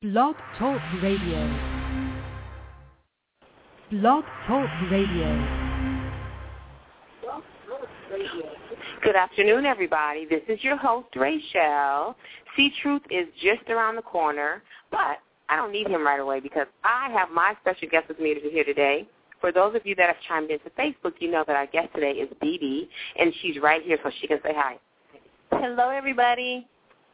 Blog Talk Radio. Blog Talk Radio. Good afternoon, everybody. This is your host, Rachel. C Truth is just around the corner, but I don't need him right away because I have my special guest with me to be here today. For those of you that have chimed into Facebook, you know that our guest today is Dee Dee, and she's right here so she can say hi. Hello, everybody.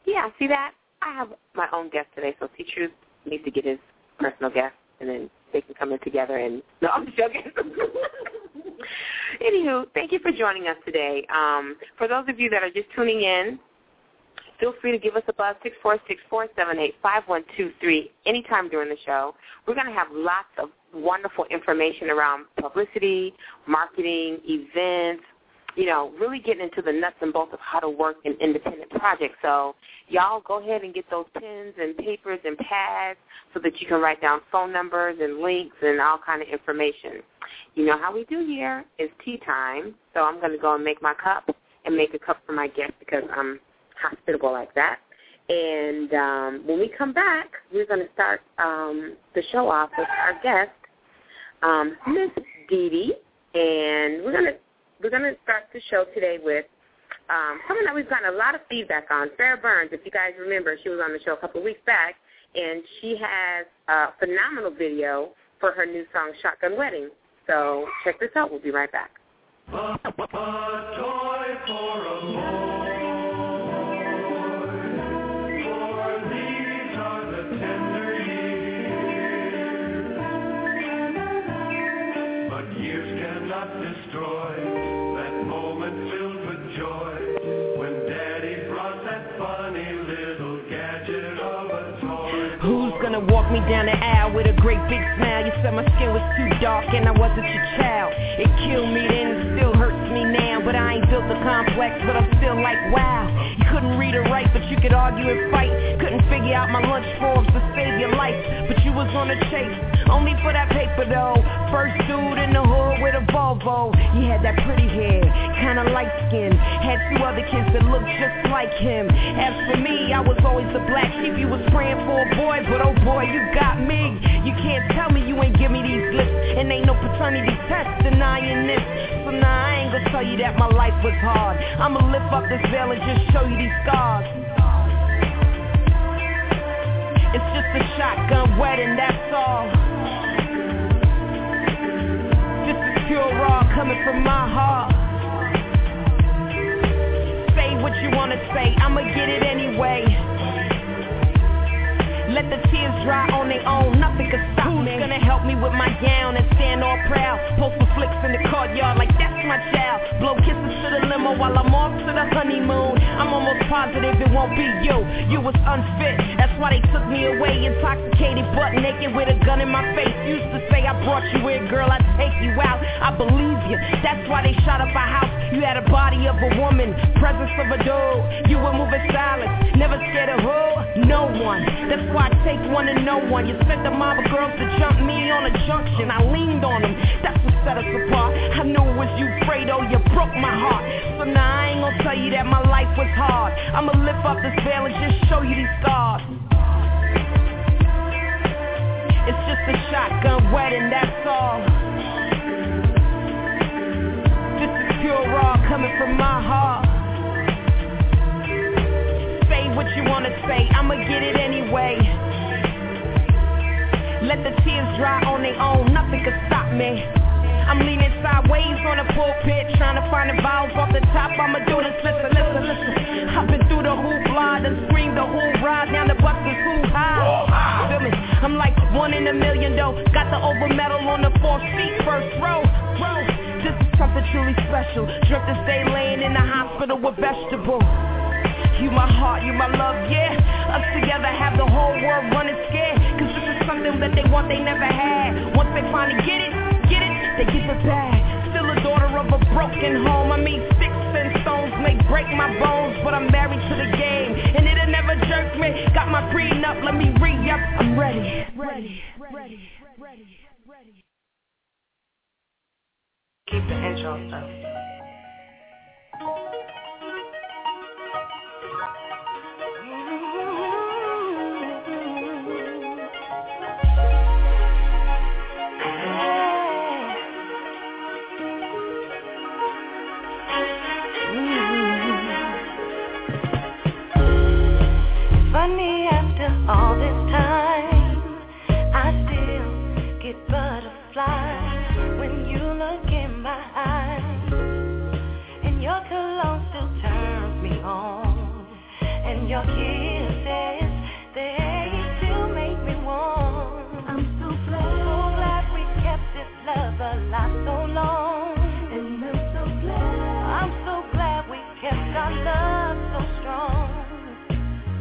Yeah, see that? I have my own guest today, so C Truth needs to get his personal guest, and then they can come in together. And no, I'm just joking. Anywho, thank you for joining us today. Um, for those of you that are just tuning in, feel free to give us a buzz six four six four seven eight five one two three anytime during the show. We're going to have lots of wonderful information around publicity, marketing, events, you know, really getting into the nuts and bolts of how to work in independent projects. So y'all go ahead and get those pens and papers and pads so that you can write down phone numbers and links and all kind of information. You know how we do here is tea time. So I'm going to go and make my cup and make a cup for my guest because I'm hospitable like that. And um, when we come back, we're going to start um, the show off with our guest, um, Miss Dee Dee, and we're going to we're going to start the show today with um, someone that we've gotten a lot of feedback on, Sarah Burns. If you guys remember, she was on the show a couple of weeks back, and she has a phenomenal video for her new song, Shotgun Wedding. So check this out. We'll be right back. destroy great big smile? You said my skin was too dark and I wasn't your child. It killed me then, it still hurts me now. But I ain't built a complex, but I'm still like, wow. You couldn't read or write, but you could argue and fight. Couldn't figure out my lunch forms to save your life. But you was on a chase, only for that paper though. First dude in the hood kinda light skin. Had two other kids that looked just like him. As for me, I was always the black sheep. You was praying for a boy, but oh boy, you got me. You can't tell me you ain't give me these lips. And ain't no paternity test denying this. So now I ain't gonna tell you that my life was hard. I'ma lift up this veil and just show you these scars. It's just a shotgun wedding, that's all. This is pure raw coming from my heart. What you wanna say, I'ma get it anyway. Let the tears dry on their own, nothing can stop Who's me. gonna help me with my gown and stand all proud? Post some flicks in the courtyard like that's my child. Blow kisses to the limo while I'm off to the honeymoon. I'm almost positive it won't be you. You was unfit, that's why they took me away. Intoxicated, butt naked with a gun in my face. Used to say I brought you in, girl, I take you out. I believe you. That's why they shot up our house. You had a body of a woman, presence of a dude. You were moving silent, never scared of who? No one. That's why I take one to no one. You sent the mob of girls to jump me on a junction. I leaned on them. That's what set us apart. I knew it was you, Fredo. You broke my heart. So now I ain't gonna tell you that my life was hard. I'ma lift up this veil and just show you these scars. It's just a shotgun wedding, that's all. This is pure raw coming from my heart. You wanna say, I'ma get it anyway. Let the tears dry on their own, nothing can stop me. I'm leaning sideways on the pulpit, trying to find the vowels off the top. I'ma do this, listen, listen, listen. I've been through the hoopla, done screamed the ride down the buses, who high. Feel me? I'm like one in a million though. Got the over medal on the fourth seat, first row. This is something truly special. Dreamt to stay laying in the hospital with vegetables. You my heart, you my love, yeah. Us together have the whole world running scared. thought they want they never had. Once they finally get it, get it, they get the bag. Still a daughter of a broken home. I mean, sticks and stones may break my bones, but I'm married to the game, and it'll never jerk me. Got my prenup, let me re-up. I'm ready. Ready. Ready. Ready. Ready. Keep the intro up. Butterflies when you look in my eyes, and your cologne still turns me on, and your kisses they still make me warm. I'm so glad, so glad we kept this love alive so long, and I'm so glad, I'm so glad we kept our love so strong.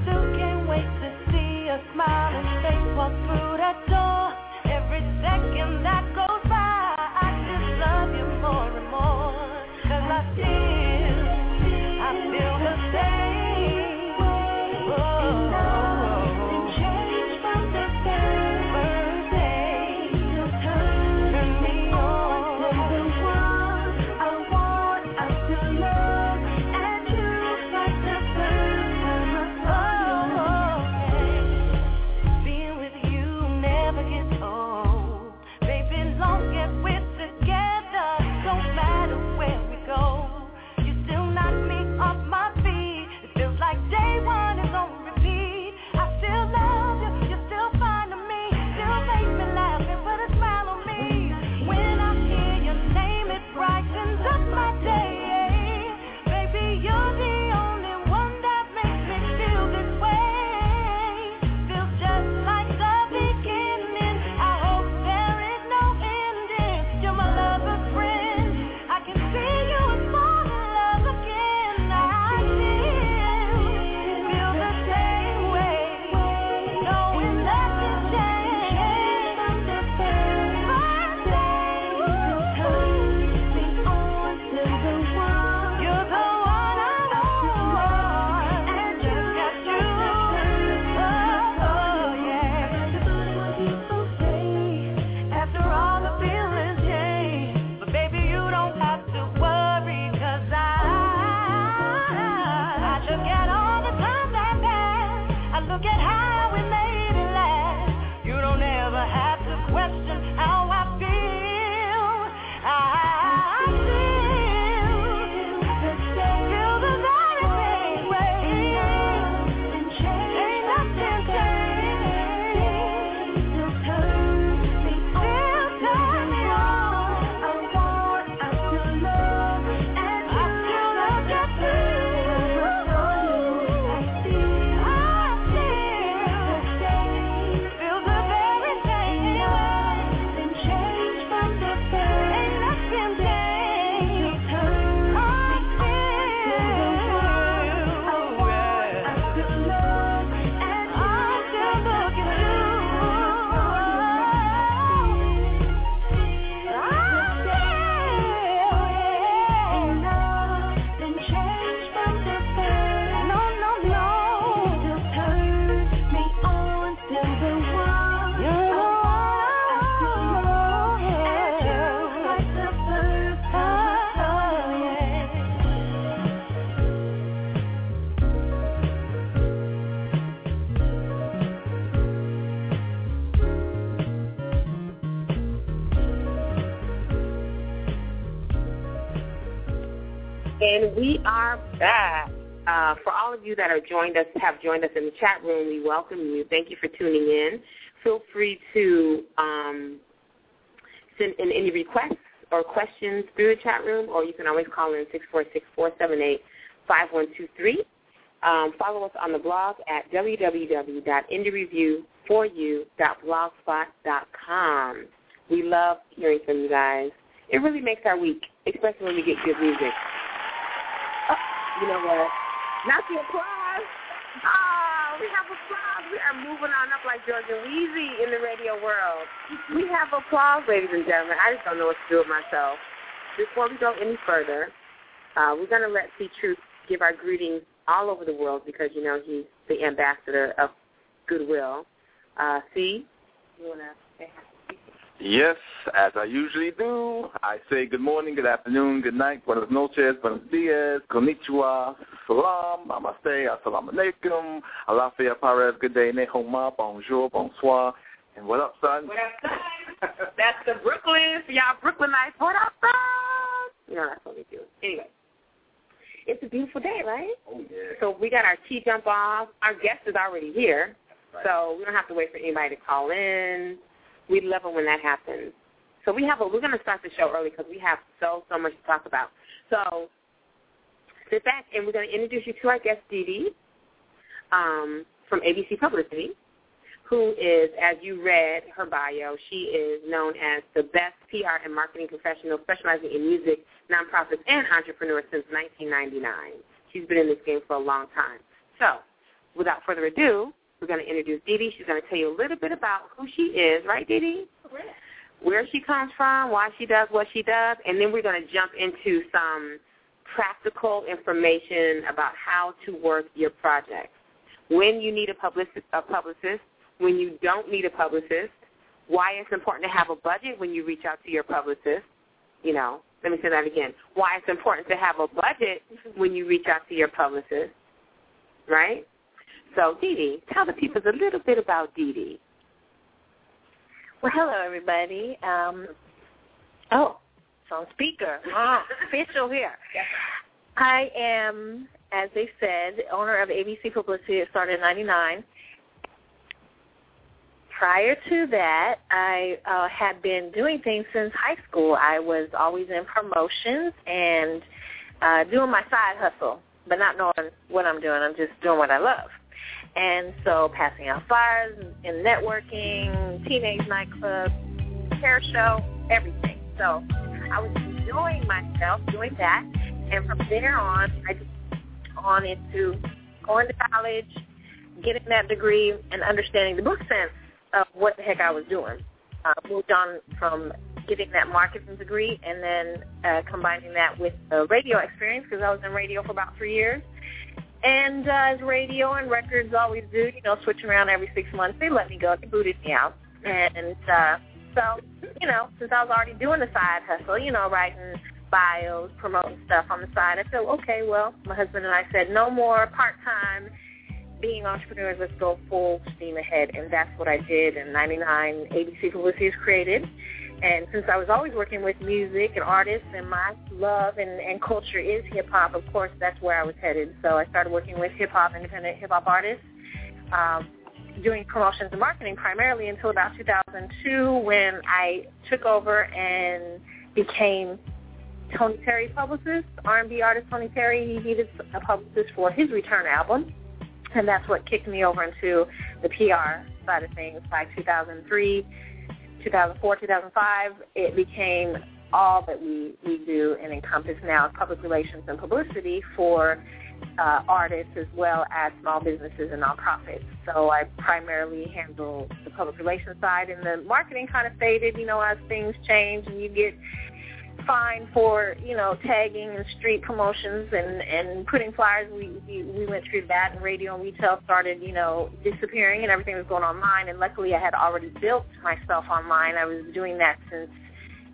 Still can't wait to see a smiling face walk through you that are joined us, have joined us in the chat room, we welcome you. Thank you for tuning in. Feel free to um, send in any requests or questions through the chat room, or you can always call in 646-478-5123. Um, follow us on the blog at www.indiereviewforyou.blogspot.com. We love hearing from you guys. It really makes our week, especially when we get good music. Oh, you know what? Not the applause. Oh, we have applause. We are moving on up like George and Weezy in the radio world. We have applause, ladies and gentlemen. I just don't know what to do with myself. Before we go any further, uh, we're going to let C Truth give our greetings all over the world because, you know, he's the ambassador of goodwill. Uh, C, you want to say hi? Yes, as I usually do, I say good morning, good afternoon, good night, buenas noches, buenos dias, konnichiwa, salam, namaste, assalamu alaikum, alafia parev, good day, nehoma, bonjour, bonsoir, and what up, son? What up, son? That's the Brooklyn. For y'all Brooklynites, what up, son? You know, that's what we do. Anyway, it's a beautiful day, right? Oh, yeah. So we got our tea jump off. Our guest is already here, Right. so we don't have to wait for anybody to call in. We love it when that happens. So we have a, we're going to start the show early because we have so so much to talk about. So sit back and we're going to introduce you to our guest Dee Dee um, from ABC Publicity, who is, as you read her bio, she is known as the best PR and marketing professional specializing in music, nonprofits, and entrepreneurs since 1999. She's been in this game for a long time. So, without further ado, we're going to introduce Dee Dee. She's going to tell you a little bit about who she is, right, Dee Dee? Where she comes from, why she does what she does, and then we're going to jump into some practical information about how to work your project. When you need a publicist, a publicist, when you don't need a publicist, why it's important to have a budget when you reach out to your publicist. You know, let me say that again. Why it's important to have a budget mm-hmm. when you reach out to your publicist, right? So, Dee Dee, tell the people a little bit about Dee Dee. Well, hello, everybody. Um, oh, it's on speaker. Ah, official here. I am, as they said, owner of ABC Publicity. It started in 99. Prior to that, I uh, had been doing things since high school. I was always in promotions and uh, doing my side hustle, but not knowing what I'm doing. I'm just doing what I love. And so passing out flyers and networking, teenage nightclubs, hair show, everything. So I was enjoying myself doing that. And from there on, I just on into going to college, getting that degree, and understanding the book sense of what the heck I was doing. Uh, moved on from getting that marketing degree and then uh, combining that with the radio experience because I was in radio for about three years. And uh, as radio and records always do, you know, switching around every six months, they let me go. They booted me out. And uh, so, you know, since I was already doing the side hustle, you know, writing bios, promoting stuff on the side, I said, okay, well, my husband and I said, no more part-time being entrepreneurs. Let's go full steam ahead. And that's what I did in 99. ABC Publicity is created. And since I was always working with music and artists and my love and, and culture is hip-hop, of course, that's where I was headed. So I started working with hip-hop, independent hip-hop artists, um, doing promotions and marketing primarily until about 2002 when I took over and became Tony Terry publicist, R&B artist Tony Terry. He needed a publicist for his return album. And that's what kicked me over into the PR side of things by 2003. 2004, 2005, it became all that we, we do and encompass now public relations and publicity for uh, artists as well as small businesses and nonprofits. So I primarily handle the public relations side and the marketing kind of faded, you know, as things change and you get fined for, you know, tagging and street promotions and, and putting flyers. We, we, we went through that and radio and retail started, you know, disappearing and everything was going online. And luckily I had already built myself online. I was doing that since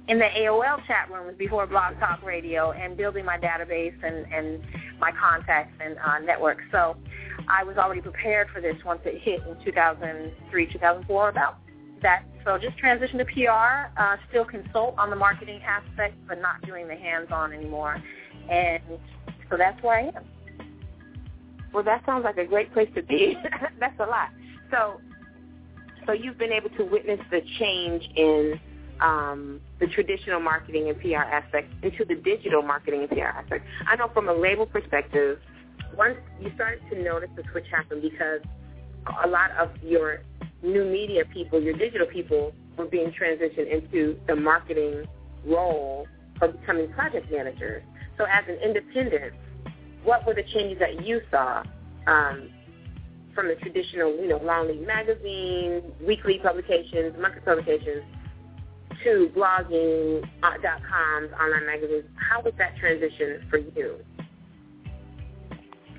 in the AOL chat rooms before Blog Talk Radio and building my database and, and my contacts and uh, network. So I was already prepared for this once it hit in 2003, 2004 about that. So just transition to PR, uh, still consult on the marketing aspect, but not doing the hands-on anymore. And so that's where I am. Well, that sounds like a great place to be. That's a lot. So, so you've been able to witness the change in um, the traditional marketing and PR aspect into the digital marketing and PR aspect. I know from a label perspective, once you started to notice the switch happen because a lot of your new media people, your digital people, were being transitioned into the marketing role of becoming project managers. So as an independent, what were the changes that you saw um, from the traditional, you know, long read magazine, weekly publications, monthly publications, to blogging uh, online magazines. How was that transition for you?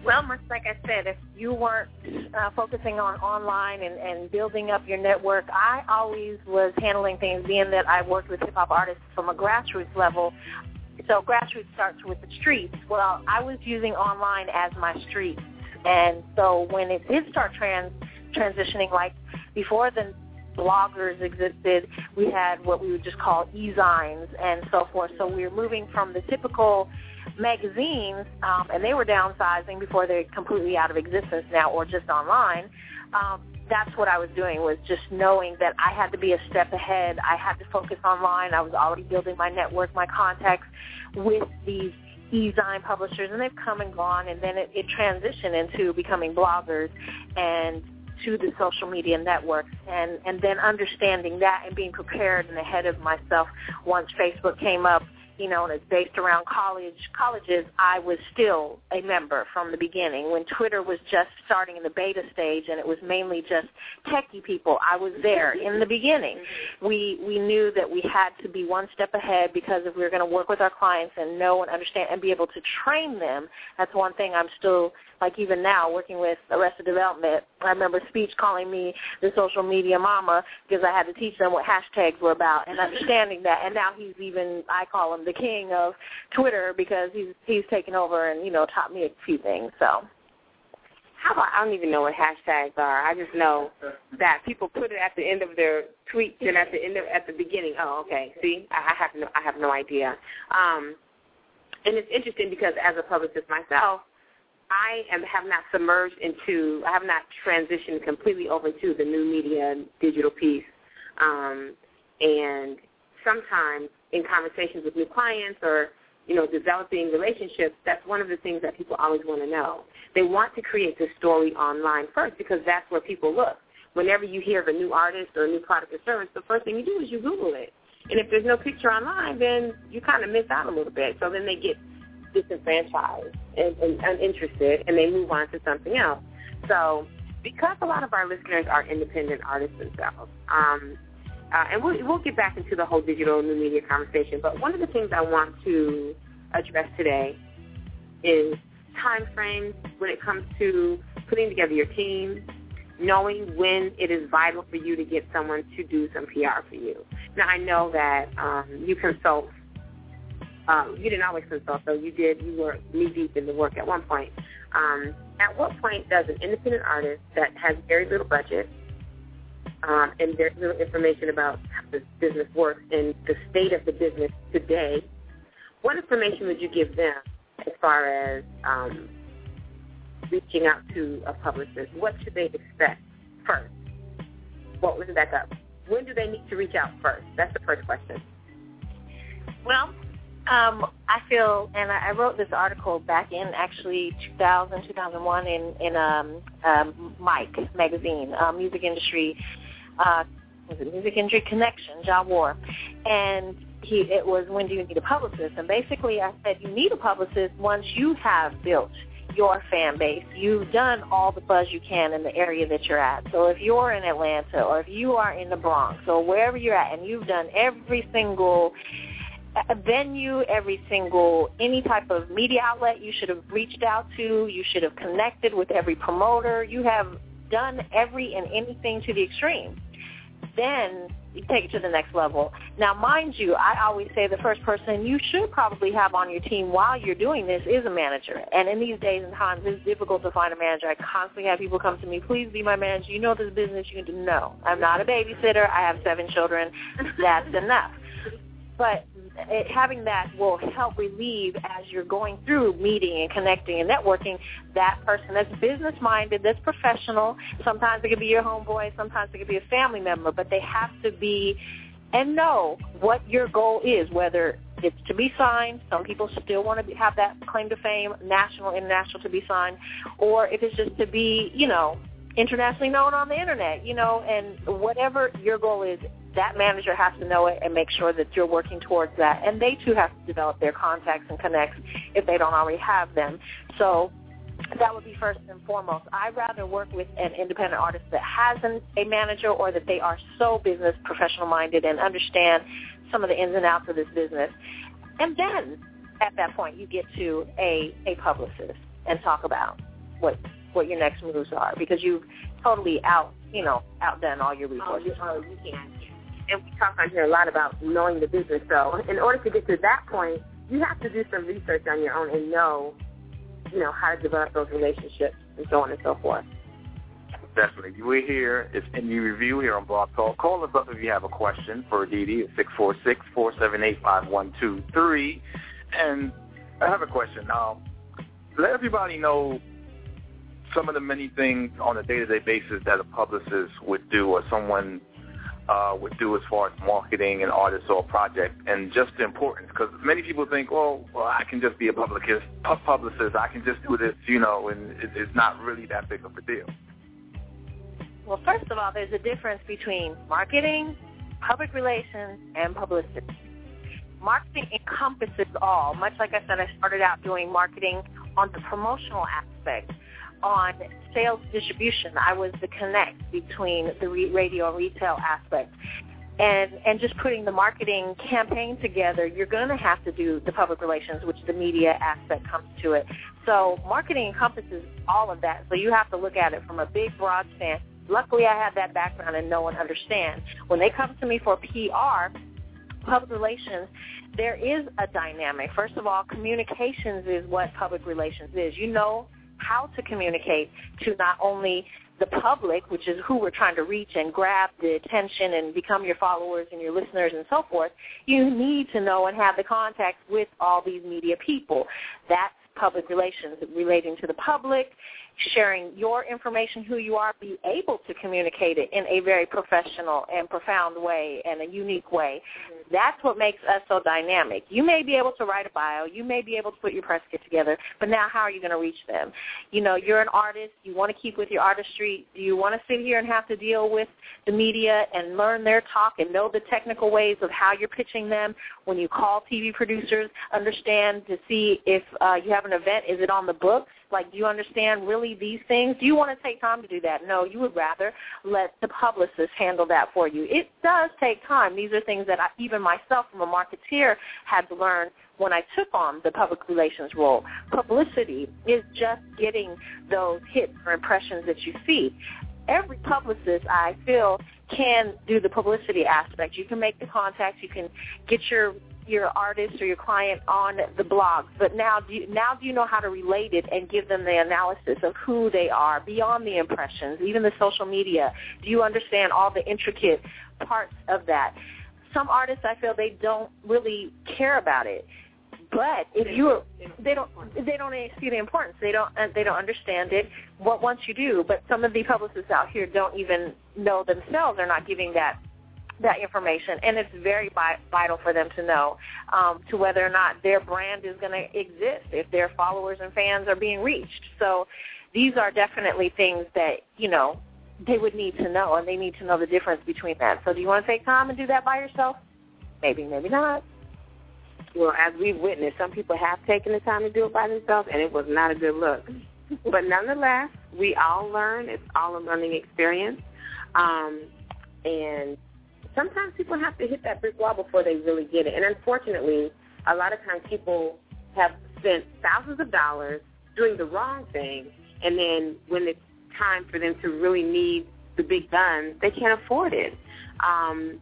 Well, much like I said, if you weren't uh, focusing on online and, and building up your network, I always was handling things, being that I worked with hip-hop artists from a grassroots level. So grassroots starts with the streets. Well, I was using online as my streets. And so when it did start trans transitioning, like before the bloggers existed, we had what we would just call e-zines and so forth. So we were moving from the typical magazines, um, and they were downsizing before they're completely out of existence now or just online. Um, that's what I was doing was just knowing that I had to be a step ahead. I had to focus online. I was already building my network, my contacts with these e-zine publishers, and they've come and gone, and then it, it transitioned into becoming bloggers and to the social media networks and, and then understanding that and being prepared and ahead of myself once Facebook came up you know, and it's based around college colleges, I was still a member from the beginning. When Twitter was just starting in the beta stage and it was mainly just techie people, I was there in the beginning. We we knew that we had to be one step ahead because if we were going to work with our clients and know and understand and be able to train them, that's one thing I'm still like even now working with Arrested Development, I remember Speech calling me the social media mama because I had to teach them what hashtags were about and understanding that. And now he's even I call him the king of Twitter because he's he's taken over and you know taught me a few things. So. How about I don't even know what hashtags are. I just know that people put it at the end of their tweets and at the end of at the beginning. Oh, okay. See, I I have no I have no idea. Um, and it's interesting because as a publicist myself, I am have not submerged into I have not transitioned completely over to the new media and digital piece. Um, and sometimes in conversations with new clients or you know developing relationships, that's one of the things that people always want to know. They want to create the story online first because that's where people look. Whenever you hear of a new artist or a new product or service, the first thing you do is you Google it. And if there's no picture online, then you kind of miss out a little bit. So then they get disenfranchised and, and uninterested, and they move on to something else. So because a lot of our listeners are independent artists themselves, um, uh, and we'll, we'll get back into the whole digital new media conversation, but one of the things I want to address today is time frames when it comes to putting together your team, knowing when it is vital for you to get someone to do some PR for you. Now, I know that um, you consult um, you didn't always consult, though. You did. You were knee deep in the work at one point. Um, at what point does an independent artist that has very little budget um, and very little information about how the business works and the state of the business today, what information would you give them as far as um, reaching out to a publicist? What should they expect first? Let me back up. When do they need to reach out first? That's the first question. Well, um, I feel, and I I wrote this article back in actually 2000, 2001 in in um, um, Mike magazine, uh, music industry. Uh, was it Music Industry Connection, Ja War, and he it was when do you need a publicist? And basically, I said you need a publicist once you have built your fan base. You've done all the buzz you can in the area that you're at. So if you're in Atlanta or if you are in the Bronx or wherever you're at, and you've done every single a venue, every single, any type of media outlet you should have reached out to. You should have connected with every promoter. You have done every and anything to the extreme. Then you take it to the next level. Now, mind you, I always say the first person you should probably have on your team while you're doing this is a manager. And in these days and times, it's difficult to find a manager. I constantly have people come to me, please be my manager. You know this business. You can do no. I'm not a babysitter. I have seven children. That's enough. But it, having that will help relieve as you're going through meeting and connecting and networking that person that's business minded, that's professional. Sometimes it could be your homeboy, sometimes it could be a family member, but they have to be and know what your goal is, whether it's to be signed. Some people still want to have that claim to fame, national, international, to be signed, or if it's just to be, you know, internationally known on the internet, you know, and whatever your goal is, that manager has to know it and make sure that you're working towards that. And they too have to develop their contacts and connects if they don't already have them. So that would be first and foremost. I'd rather work with an independent artist that has an, a manager or that they are so business professional minded and understand some of the ins and outs of this business. And then at that point you get to a, a publicist and talk about what what your next moves are because you've totally out you know, outdone all your Oh, resources. you, oh, you can. And we talk on here a lot about knowing the business. So in order to get to that point, you have to do some research on your own and know, you know, how to develop those relationships and so on and so forth. Definitely. We're here. It's Indie Review here on Blog Talk. Call us up if you have a question for Dee Dee at 646-478-5123. And I have a question. Now, let everybody know some of the many things on a day-to-day basis that a publicist would do or someone uh, would do as far as marketing an artist or project and just the importance because many people think, oh, well, I can just be a publicist, pu- publicist. I can just do this, you know, and it, it's not really that big of a deal. Well, first of all, there's a difference between marketing, public relations, and publicity. Marketing encompasses all. Much like I said, I started out doing marketing on the promotional aspect. On sales distribution, I was the connect between the re- radio and retail aspect. And, and just putting the marketing campaign together, you're going to have to do the public relations, which the media aspect comes to it. So marketing encompasses all of that. So you have to look at it from a big, broad stance. Luckily, I have that background and no one understands. When they come to me for PR, public relations, there is a dynamic. First of all, communications is what public relations is. You know how to communicate to not only the public, which is who we're trying to reach and grab the attention and become your followers and your listeners and so forth, you need to know and have the contact with all these media people. That's public relations, relating to the public, sharing your information, who you are, be able to communicate it in a very professional and profound way and a unique way. That's what makes us so dynamic. You may be able to write a bio, you may be able to put your press kit together, but now how are you going to reach them? You know, you're an artist, you want to keep with your artistry. Do you want to sit here and have to deal with the media and learn their talk and know the technical ways of how you're pitching them? When you call TV producers, understand to see if uh, you have an event, is it on the books? Like, do you understand really these things? Do you want to take time to do that? No, you would rather let the publicist handle that for you. It does take time. These are things that I, even myself, from a marketeer, had to learn when I took on the public relations role. Publicity is just getting those hits or impressions that you see. Every publicist, I feel, can do the publicity aspect. You can make the contacts. You can get your your artist or your client on the blog. But now, do you, now do you know how to relate it and give them the analysis of who they are beyond the impressions, even the social media? Do you understand all the intricate parts of that? Some artists, I feel, they don't really care about it. But if you're, they don't, they don't see the importance. They don't, uh, they don't understand it. What once you do, but some of the publicists out here don't even know themselves. They're not giving that that information, and it's very vital for them to know um, to whether or not their brand is going to exist, if their followers and fans are being reached. So these are definitely things that you know they would need to know, and they need to know the difference between that. So do you want to take time and do that by yourself? Maybe, maybe not. Well, as we've witnessed, some people have taken the time to do it by themselves, and it was not a good look. but nonetheless, we all learn. It's all a learning experience. Um, and sometimes people have to hit that brick wall before they really get it. And unfortunately, a lot of times people have spent thousands of dollars doing the wrong thing, and then when it's time for them to really need the big guns, they can't afford it. Um,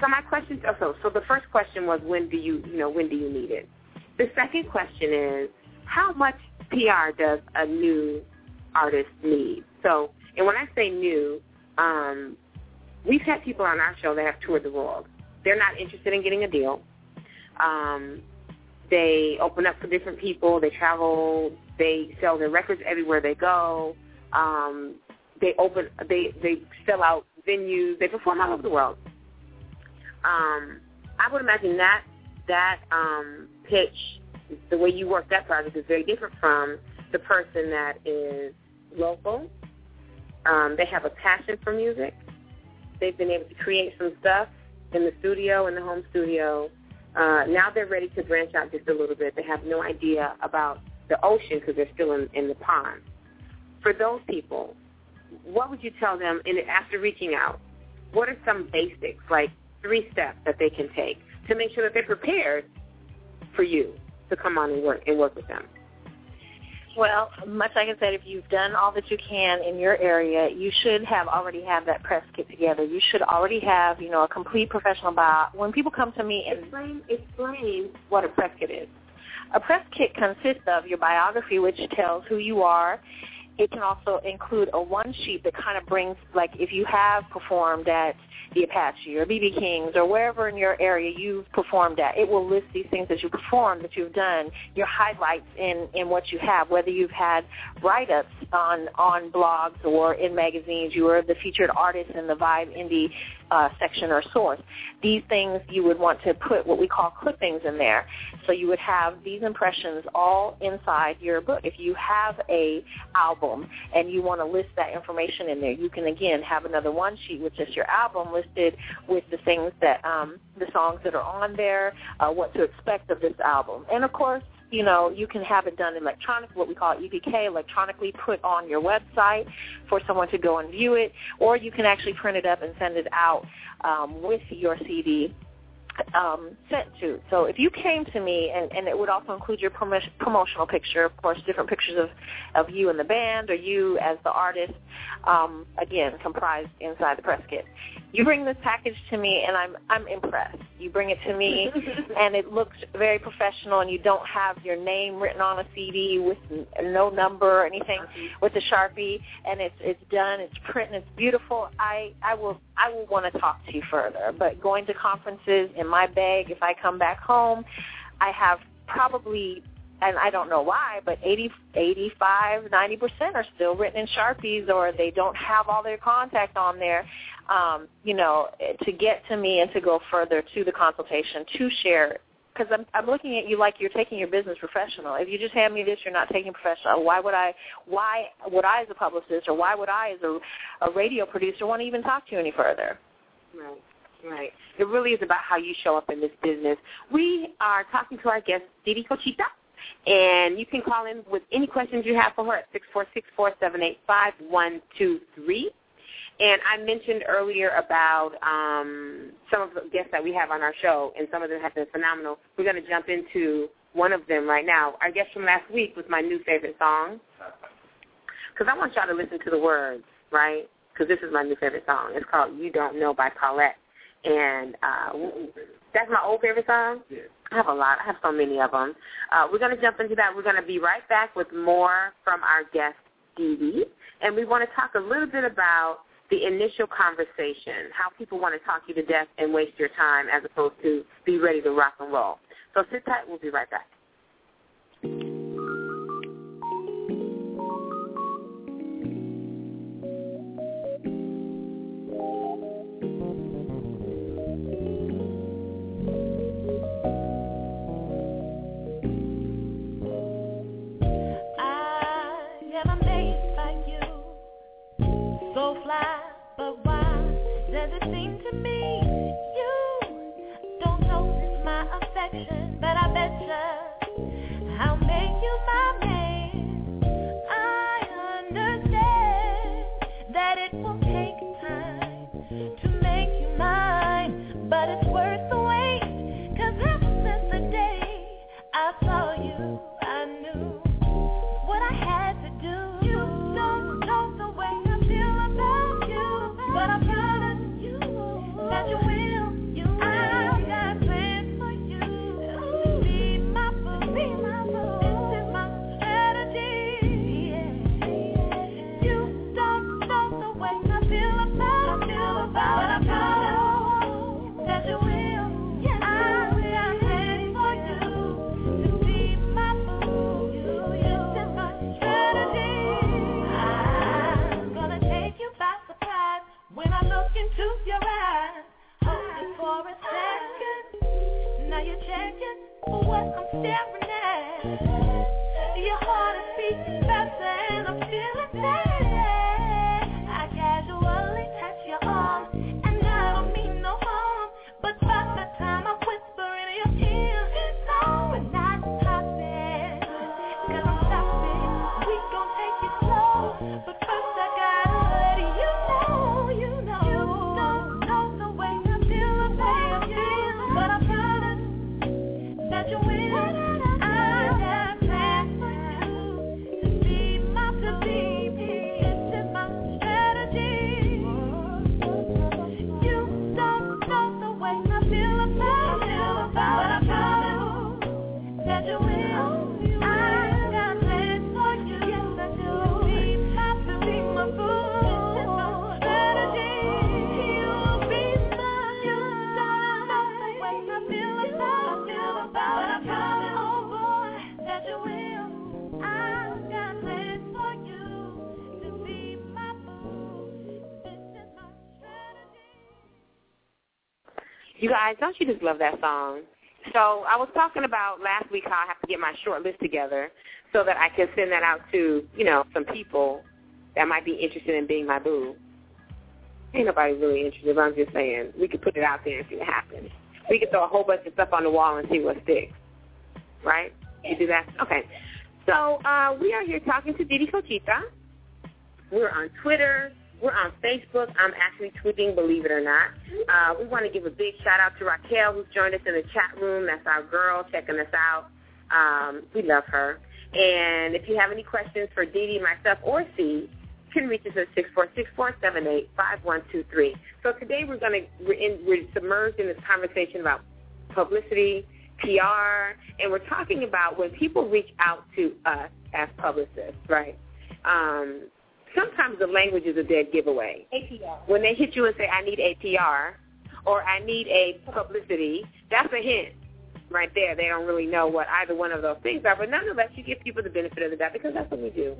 so my question, oh, so so the first question was when do you you know when do you need it? The second question is how much PR does a new artist need? So and when I say new, um, we've had people on our show that have toured the world. They're not interested in getting a deal. Um, they open up for different people. They travel. They sell their records everywhere they go. Um, they open. They they sell out venues. They perform all over the world. Um, I would imagine that that um, pitch, the way you work that project, is very different from the person that is local. Um, they have a passion for music. They've been able to create some stuff in the studio, in the home studio. Uh, now they're ready to branch out just a little bit. They have no idea about the ocean because they're still in, in the pond. For those people, what would you tell them in, after reaching out? What are some basics, like three steps that they can take to make sure that they're prepared for you to come on and work and work with them? Well, much like I said, if you've done all that you can in your area, you should have already have that press kit together. You should already have, you know, a complete professional bio. When people come to me and explain explain what a press kit is. A press kit consists of your biography, which tells who you are. It can also include a one sheet that kind of brings, like, if you have performed at the Apache or BB King's or wherever in your area you've performed at, it will list these things that you performed, that you've done, your highlights in, in what you have, whether you've had write-ups on, on blogs or in magazines, you were the featured artist in the Vibe Indie uh, section or source. These things you would want to put what we call clippings in there. So you would have these impressions all inside your book. If you have a album and you want to list that information in there, you can again have another one sheet with just your album listed with the things that um, the songs that are on there, uh, what to expect of this album, and of course you know, you can have it done electronic, what we call EPK, electronically put on your website for someone to go and view it, or you can actually print it up and send it out um, with your CD um, sent to. So if you came to me, and, and it would also include your promo- promotional picture, of course, different pictures of, of you and the band or you as the artist, um, again, comprised inside the press kit. You bring this package to me, and I'm I'm impressed. You bring it to me, and it looks very professional, and you don't have your name written on a CD with n- no number or anything with a sharpie, and it's it's done, it's print, and it's beautiful. I I will I will want to talk to you further. But going to conferences in my bag, if I come back home, I have probably and I don't know why, but 80, 85, 90% are still written in Sharpies or they don't have all their contact on there, um, you know, to get to me and to go further to the consultation, to share. Because I'm, I'm looking at you like you're taking your business professional. If you just hand me this, you're not taking professional. Why would I? Why would I, as a publicist, or why would I, as a, a radio producer, want to even talk to you any further? Right. Right. It really is about how you show up in this business. We are talking to our guest, Dee Dee Cocheta, and you can call in with any questions you have for her at six four six four seven eight five one two three. And I mentioned earlier about um, some of the guests that we have on our show, and some of them have been phenomenal. We're going to jump into one of them right now. Our guest from last week was my new favorite song, because I want y'all to listen to the words, right? Because this is my new favorite song. It's called "You Don't Know" by Paulette, and uh, that's my old favorite song. I have a lot. I have so many of them. Uh, we're going to jump into that. We're going to be right back with more from our guest, Dee Dee. And we want to talk a little bit about the initial conversation, how people want to talk you to death and waste your time as opposed to be ready to rock and roll. So sit tight. We'll be right back. Guys, don't you just love that song? So I was talking about last week how I have to get my short list together so that I can send that out to, you know, some people that might be interested in being my boo. Ain't nobody really interested, but I'm just saying we could put it out there and see what happens. We could throw a whole bunch of stuff on the wall and see what sticks. Right? You do that? Okay. So uh, we are here talking to Dee Dee Cocheta. We're on Twitter. We're on Facebook. I'm actually tweeting, believe it or not. Uh, we want to give a big shout out to Raquel, who's joined us in the chat room. That's our girl checking us out. Um, we love her. And if you have any questions for Dee Dee, myself, or C, you can reach us at six four six four seven eight five one two three. So today we're going to we're, in, we're submerged in this conversation about publicity, PR, and we're talking about when people reach out to us as publicists, right? Um, sometimes the language is a dead giveaway. APR. When they hit you and say, I need APR or I need a publicity, that's a hint right there. They don't really know what either one of those things are, but nonetheless, you give people the benefit of the doubt because that's what we do.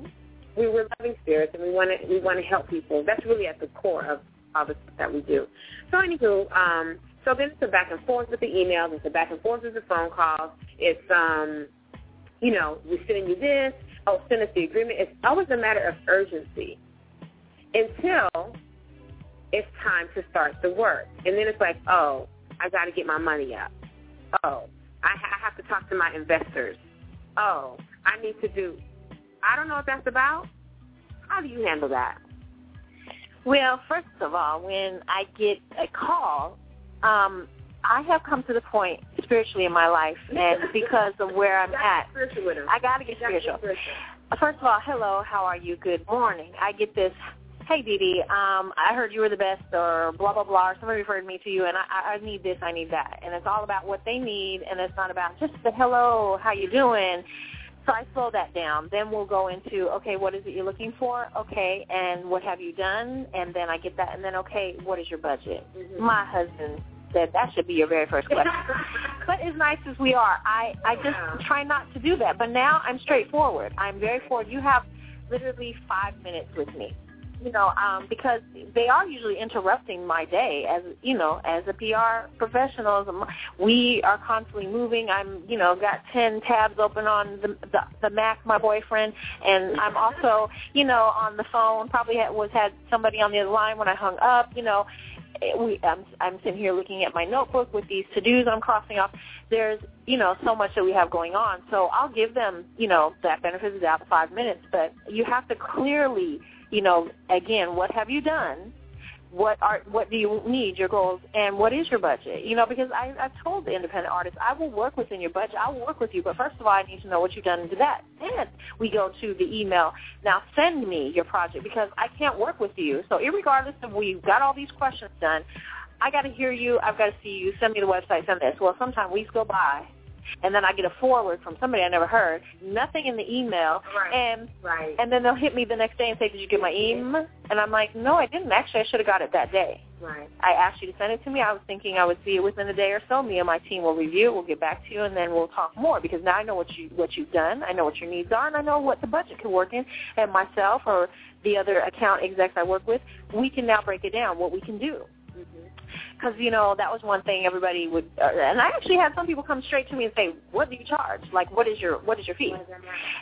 We, we're loving spirits, and we want to we want to help people. That's really at the core of all the stuff that we do. So anywho, um, so then it's a back and forth with the emails. It's a back and forth with the phone calls. It's um, you know, we're sending you this. Oh, the agreement. It's always a matter of urgency until it's time to start the work. And then it's like, oh, I got to get my money up. Oh, I, ha- I have to talk to my investors. Oh, I need to do. I don't know what that's about. How do you handle that? Well, first of all, when I get a call, um, I have come to the point spiritually in my life, and because of where I'm at, Spiritual with 'em. I got to get spiritual. First of all, hello, how are you? Good morning. I get this, hey Dee um, I heard you were the best or blah, blah, blah, or somebody referred me to you and I, I I need this, I need that. And it's all about what they need and it's not about just the hello, how you doing? So I slow that down. Then we'll go into, okay, what is it you're looking for? Okay, and what have you done? And then I get that. And then, okay, what is your budget? My husband said that should be your very first question. but as nice as we are, I, I just try not to do that. But now I'm straightforward. I'm very forward. You have literally five minutes with me. You know, um, because they are usually interrupting my day as you know, as a PR professional. as a- We are constantly moving. I'm, you know, got ten tabs open on the the, the Mac, my boyfriend, and I'm also, you know, on the phone. Probably had, was had somebody on the other line when I hung up. You know, Eh, we I'm I'm sitting here looking at my notebook with these to dos I'm crossing off. There's you know so much that we have going on. So I'll give them you know that benefit of doubt five minutes, but you have to clearly you know again what have you done. What are what do you need your goals and what is your budget? You know because I I've told the independent artists I will work within your budget. I will work with you, but first of all I need to know what you've done to that. Then we go to the email. Now send me your project because I can't work with you. So irregardless of we've got all these questions done, I got to hear you. I've got to see you. Send me the website. Send this. Well, sometimes weeks go by, and then I get a forward from somebody I never heard. Nothing in the email, Right. and Right. and then they'll hit me the next day and say, "Did you get my email?" And I'm like, "No, I didn't. Actually, I should have got it that day. Right. I asked you to send it to me. I was thinking I would see it within a day or so. Me and my team will review it. We'll get back to you, and then we'll talk more because now I know what you what you've done. I know what your needs are, and I know what the budget can work in. And myself or the other account execs I work with, we can now break it down what we can do because you know that was one thing everybody would uh, and i actually had some people come straight to me and say what do you charge? Like what is your what is your fee?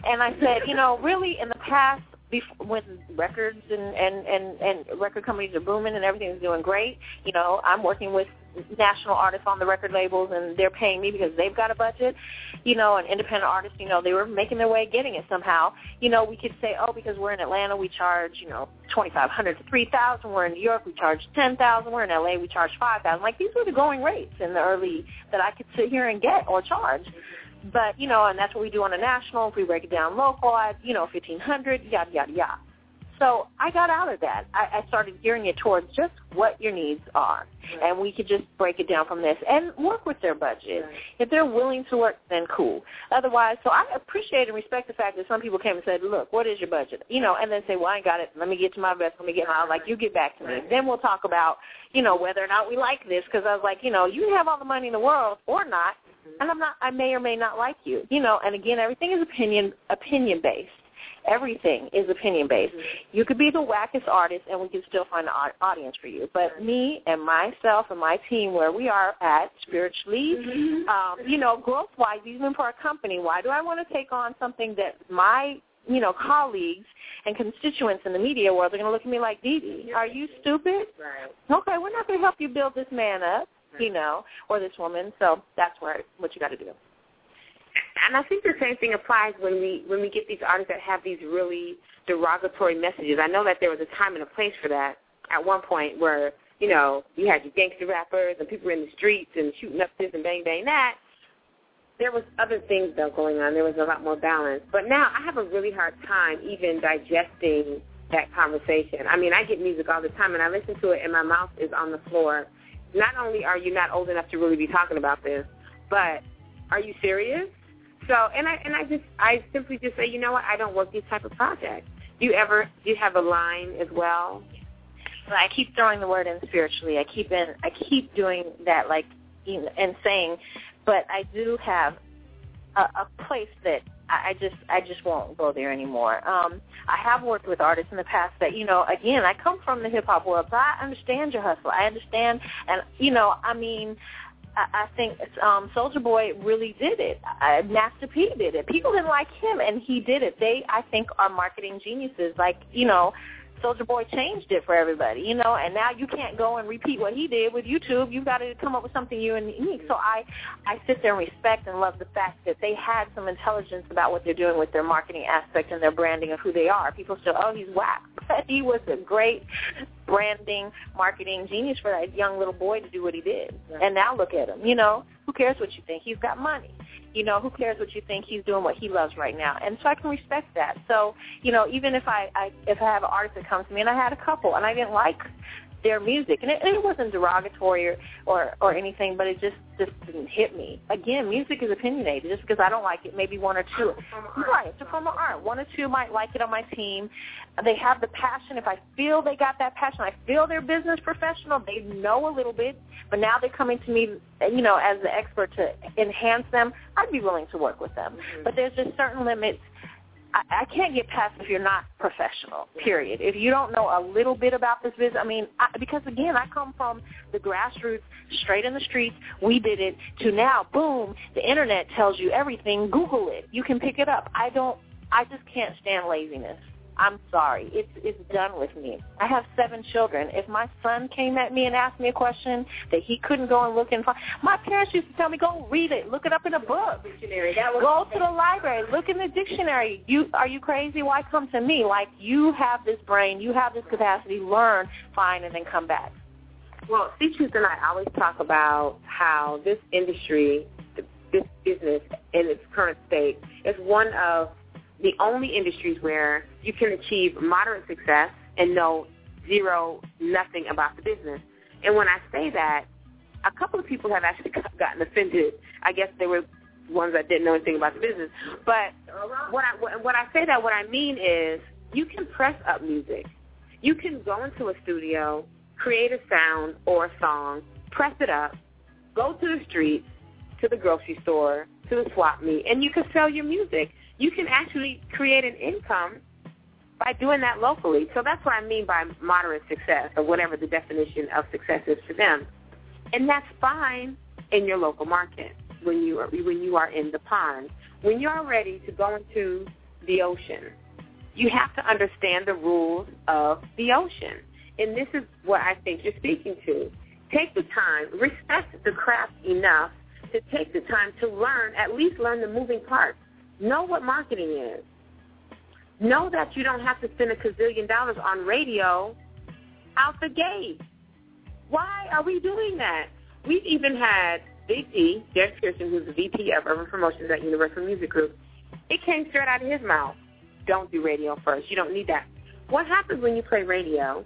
And i said you know really in the past before, when records and, and and and record companies are booming and everything's doing great you know i'm working with national artists on the record labels and they're paying me because they've got a budget you know and independent artists you know they were making their way getting it somehow. You know we could say oh because we're in atlanta we charge you know twenty five hundred to three thousand. We're in new york we charge ten thousand. We're in la we charge five thousand. Like these were the going rates in the early that i could sit here and get or charge but you know and that's what we do on a national if we break it down local I, you know fifteen hundred yada yada yada so I got out of that. I, I started gearing it towards just what your needs are, and we could just break it down from this and work with their budget. If they're willing to work, then cool. Otherwise, so I appreciate and respect the fact that some people came and said, "Look, what is your budget?" You know, and then say, "Well, I got it. Let me get to my best. Let me get my like you get back to me. Then we'll talk about you know whether or not we like this because I was like, you know, you have all the money in the world or not, and I'm not. I may or may not like you. You know, and again, everything is opinion opinion based Everything is opinion based. You could be the wackest artist, and we can still find an au- audience for you. But me and myself and my team, where we are at spiritually, um, you know, growth wise, even for a company, why do I want to take on something that my you know, colleagues and constituents in the media world are going to look at me like, Dee Dee, are you stupid? Right. Okay, we're not going to help you build this man up, Mm-hmm. you know, or this woman. So that's where what you got to do. And I think the same thing applies when we when we get these artists that have these really derogatory messages. I know that there was a time and a place for that at one point where you know you had your gangster rappers and people were in the streets and shooting up this and bang bang that. There was other things though going on. There was a lot more balance. But now I have a really hard time even digesting that conversation. I mean, I get music all the time and I listen to it and my mouth is on the floor. Not only are you not old enough to really be talking about this, but are you serious? So, and I and I just I simply just say, you know what? I don't work these type of projects. Do you ever do you have a line as well? But I keep throwing the word in spiritually. I keep in. I keep doing that, like, and saying, but I do have a, a place that I just I just won't go there anymore. Um, I have worked with artists in the past that you know again I come from the hip hop world, so I understand your hustle. I understand, and you know I mean. I I think um Soulja Boy really did it. Uh, Master P did it. People didn't like him, and he did it. They, I think, are marketing geniuses. Like you know, Soulja Boy changed it for everybody. You know, and now you can't go and repeat what he did with YouTube. You've got to come up with something new and unique. So I, I sit there and respect and love the fact that they had some intelligence about what they're doing with their marketing aspect and their branding of who they are. People still, oh, he's whack, but he was a great branding, marketing genius for that young little boy to do what he did. And now look at him. You know, who cares what you think? He's got money. You know, who cares what you think? He's doing what he loves right now, and so I can respect that. So, you know, even if I, I if I have an artist that comes to me, and I had a couple, and I didn't like their music, and it, it wasn't derogatory or, or or anything, but it just just didn't hit me. Again, music is opinionated. Just because I don't like it, maybe one or two, right? It's a form of art. One or two might like it on my team. They have the passion. If I feel they got that passion, I feel they're business professional. They know a little bit, but now they're coming to me, you know, as the expert to enhance them. I'd be willing to work with them, mm-hmm. but there's just certain limits. I, I can't get past if you're not professional. Period. If you don't know a little bit about this business, I mean, I, because again, I come from the grassroots, straight in the streets. We did it to now, boom, the internet tells you everything. Google it. You can pick it up. I don't. I just can't stand laziness. I'm sorry. It's it's done with me. I have seven children. If my son came at me and asked me a question that he couldn't go and look and find, my parents used to tell me, "Go read it. Look it up in a book. Dictionary. That was Go to the library. Look in the dictionary. You are you crazy? Why come to me? Like you have this brain, you have this capacity. Learn, find, and then come back. Well, C Truth and I always talk about how this industry, this business in its current state, is one of the only industries where you can achieve moderate success and know zero, nothing about the business. And when I say that, a couple of people have actually gotten offended. I guess they were ones that didn't know anything about the business. But what I, when I say that, what I mean is you can press up music. You can go into a studio, create a sound or a song, press it up, go to the streets, to the grocery store, to the swap meet, and you can sell your music. You can actually create an income by doing that locally. So that's what I mean by moderate success, or whatever the definition of success is for them. And that's fine in your local market when you are when you are in the pond. When you are ready to go into the ocean, you have to understand the rules of the ocean. And this is what I think you're speaking to. Take the time, respect the craft enough to take the time to learn, at least learn the moving parts. Know what marketing is. Know that you don't have to spend a gazillion dollars on radio out the gate. Why are we doing that? We've even had Big D, Derek Pearson, who's the VP of Urban Promotions at Universal Music Group. It came straight out of his mouth. Don't do radio first. You don't need that. What happens when you play radio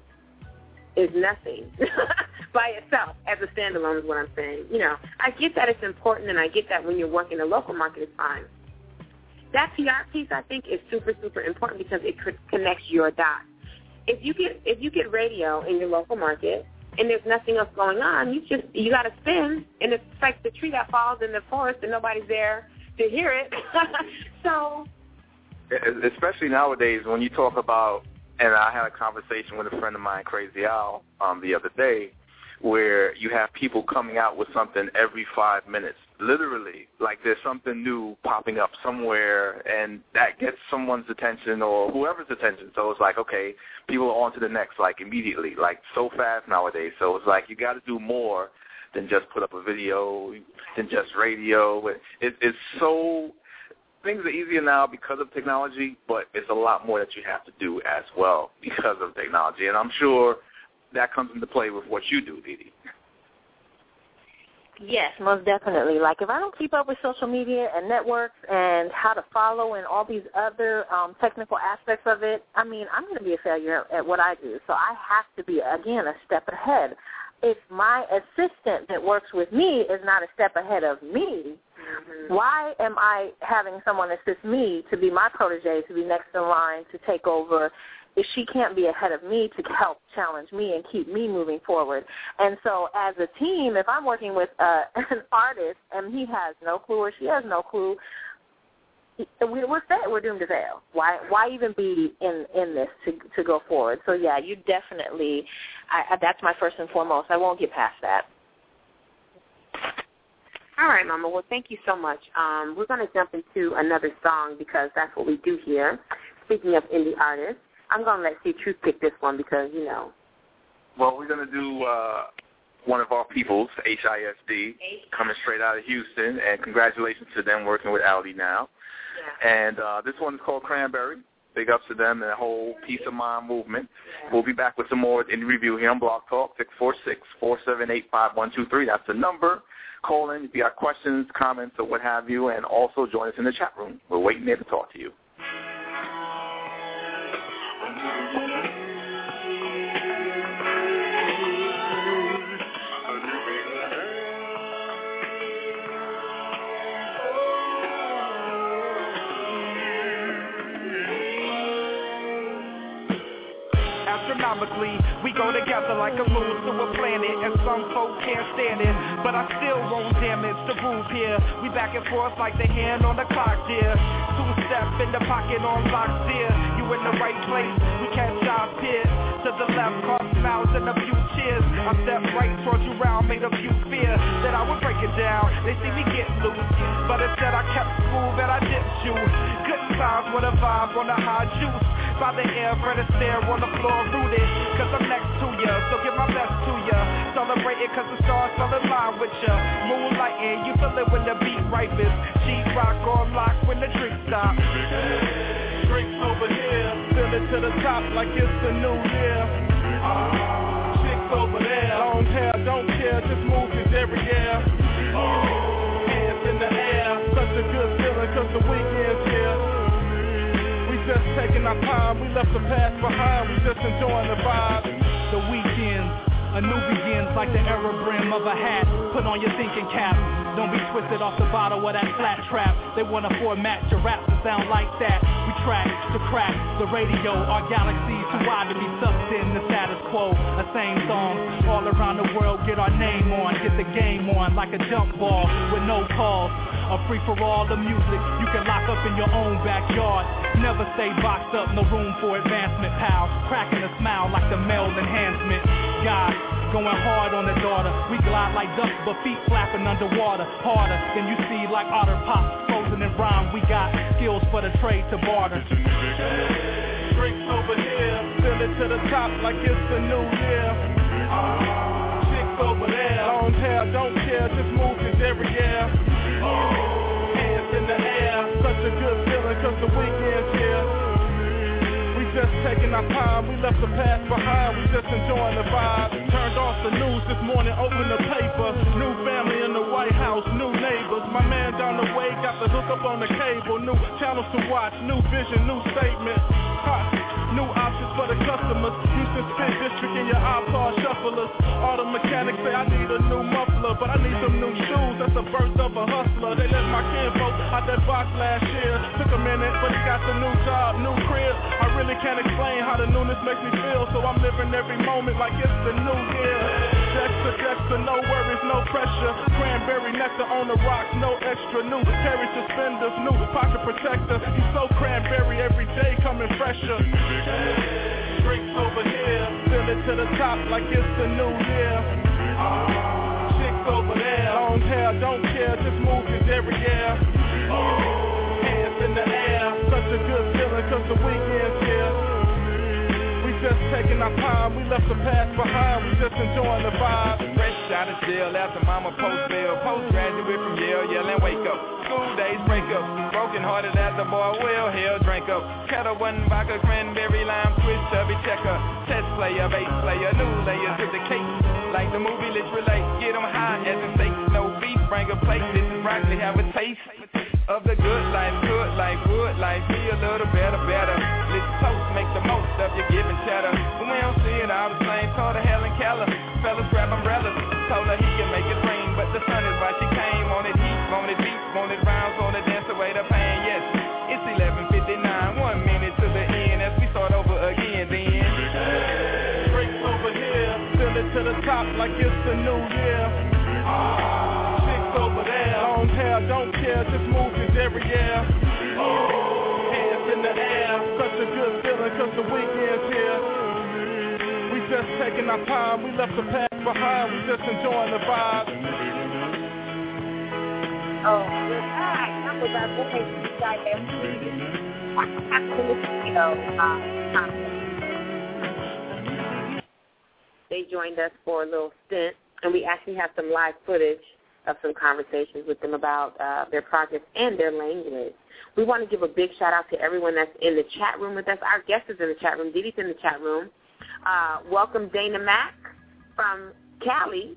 is nothing by itself as a standalone is what I'm saying. You know, I get that it's important and I get that when you're working the local market it's fine. That PR piece I think is super, super important because it connects your dots. If you get if you get radio in your local market and there's nothing else going on, you just you got to spin, and it's like the tree that falls in the forest and nobody's there to hear it. so especially nowadays when you talk about, and I had a conversation with a friend of mine, Crazy Al, um, the other day, where you have people coming out with something every five minutes, literally, like there's something new popping up somewhere, and that gets someone's attention or whoever's attention. So it's like, okay, people are on to the next, like immediately, like so fast nowadays. So it's like you got to do more than just put up a video, than just radio. It, it's so things are easier now because of technology, but it's a lot more that you have to do as well because of technology. And I'm sure that comes into play with what you do, Dee. Yes, most definitely. Like if I don't keep up with social media and networks and how to follow and all these other um, technical aspects of it, I mean, I'm going to be a failure at what I do. So I have to be, again, a step ahead. If my assistant that works with me is not a step ahead of me, why am I having someone assist me to be my protege, to be next in line, to take over if she can't be ahead of me to help challenge me and keep me moving forward. And so as a team, if I'm working with uh, an artist and he has no clue or she has no clue, we, we're fa- we're doomed to fail. Why why even be in in this to to go forward? So yeah, you definitely. I, I, that's my first and foremost. I won't get past that. All right, Mama. Well, thank you so much. Um, we're going to jump into another song because that's what we do here. Speaking of indie artists, I'm going to let C Truth pick this one because, you know. Well, we're going to do uh, one of our peoples, HISD, coming straight out of Houston, and congratulations to them working with Aldi now. And uh, this one is called Cranberry. Big ups to them and the whole Peace of Mind movement. We'll be back with some more Indie Review here on Blog Talk, 646-478-5123. That's the number. Call in if you got questions, comments, or what have you, and also join us in the chat room. We're waiting there to talk to you. We go together like a moon to a planet, and some folks can't stand it. But I still won't damage the groove here. We back and forth like the hand on the clock, dear. Two step in the pocket on lock, dear. You in the right place, we catch our peers. To the left, cross smiles and a few cheers. I step right towards you round, made a few fear that I would break it down. They see me get loose, but instead I kept smooth and I dipped you. Good times with a vibe on the high juice. By the air, Fred stare on the floor rooted. Cause I'm next to ya, so give my best to ya. Celebrate it cause the stars fell in line with ya. Moonlighting, you feel it when the beat ripens. Sheet rock on lock when the drink stop. Drinks over here, fill it to the top like it's the new year. Chicks over there, long hair, don't care, just move your derriere. Hands in the air, such a good feeling cause the weekend's here. Just taking our time, we left the past behind, we just enjoying the vibe. The weekends, a new begins like the era brim of a hat. Put on your thinking cap. Don't be twisted off the bottle of that flat trap. They wanna format your rap to sound like that. We track to crack the radio. Our galaxy's too wide to be sucked in the status quo. The same song all around the world. Get our name on, get the game on like a jump ball with no calls. A free for all the music you can lock up in your own backyard. Never stay boxed up, no room for advancement, pal. Cracking a smile like the meld enhancement. God, going hard on the daughter. We glide like ducks, but feet flapping underwater. Harder than you see like otter pops, frozen in rhyme. We got skills for the trade to barter. Drinks over here, fill it to the top like it's the new year. Over there, long hair, don't care, just move your derriere. Hands in the air, such a good feeling cause the weekend's here. We just taking our time, we left the past behind, we just enjoying the vibe. Turned off the news this morning, opened the paper. New family in the White House, new neighbors. My man down the way got the hook up on the cable. New channels to watch, new vision, new statement. New options for the customers. Spin District in your iPod shufflers. All the mechanics say I need a new muffler, but I need some new shoes. That's the birth of a hustler. They let my kinfolk out that box last year. Took a minute, but he got the new job, new crib. I really can't explain how the newness makes me feel, so I'm living every moment like it's the new year. Dexter, Dexter, no worries, no pressure. Cranberry nectar on the rocks, no extra new. Carry suspenders, new pocket protector. He's so cranberry every day coming fresher. Drinks over here, fill it to the top like it's the new year. Chicks over there, long hair, don't care, just move your derriere. Hands in the air, such a good feeling cause the weekend's here. Just taking our time, we left the past behind, we just enjoying the vibe. Fresh out of jail after mama post bail. Postgraduate from Yale, yelling wake up. School days break up. Broken hearted the boy will, hell drink up. Ketel One vodka, cranberry lime, twist, chubby checker. Test player, bass player, new layers to the cake. Like the movie, let's relate. Get 'em high as the steak. No beef, bring a plate. This is broccoli, have a taste of the good life, good life, good life. Be a little better, better. Let's toast, make the most of your giving cheddar. When we don't see it all the same, told her Helen Keller. Fellas grab umbrellas, told her he can make it rain, but the sun is why she came. On Wanted heat, on wanted beats, wanted rounds, wanted to dance away the pain. Yes, it's 11:59, one minute to the end as we start over again. Then Drinks over here, fill it to the top like it's the new our time, we left the past behind, we just enjoying the vibe. Oh, they joined us for a little stint, and we actually have some live footage of some conversations with them about uh, their projects and their language. We want to give a big shout out to everyone that's in the chat room with us. Our guest is in the chat room. Dee Dee's in the chat room. Uh, welcome Dana Mack from Cali,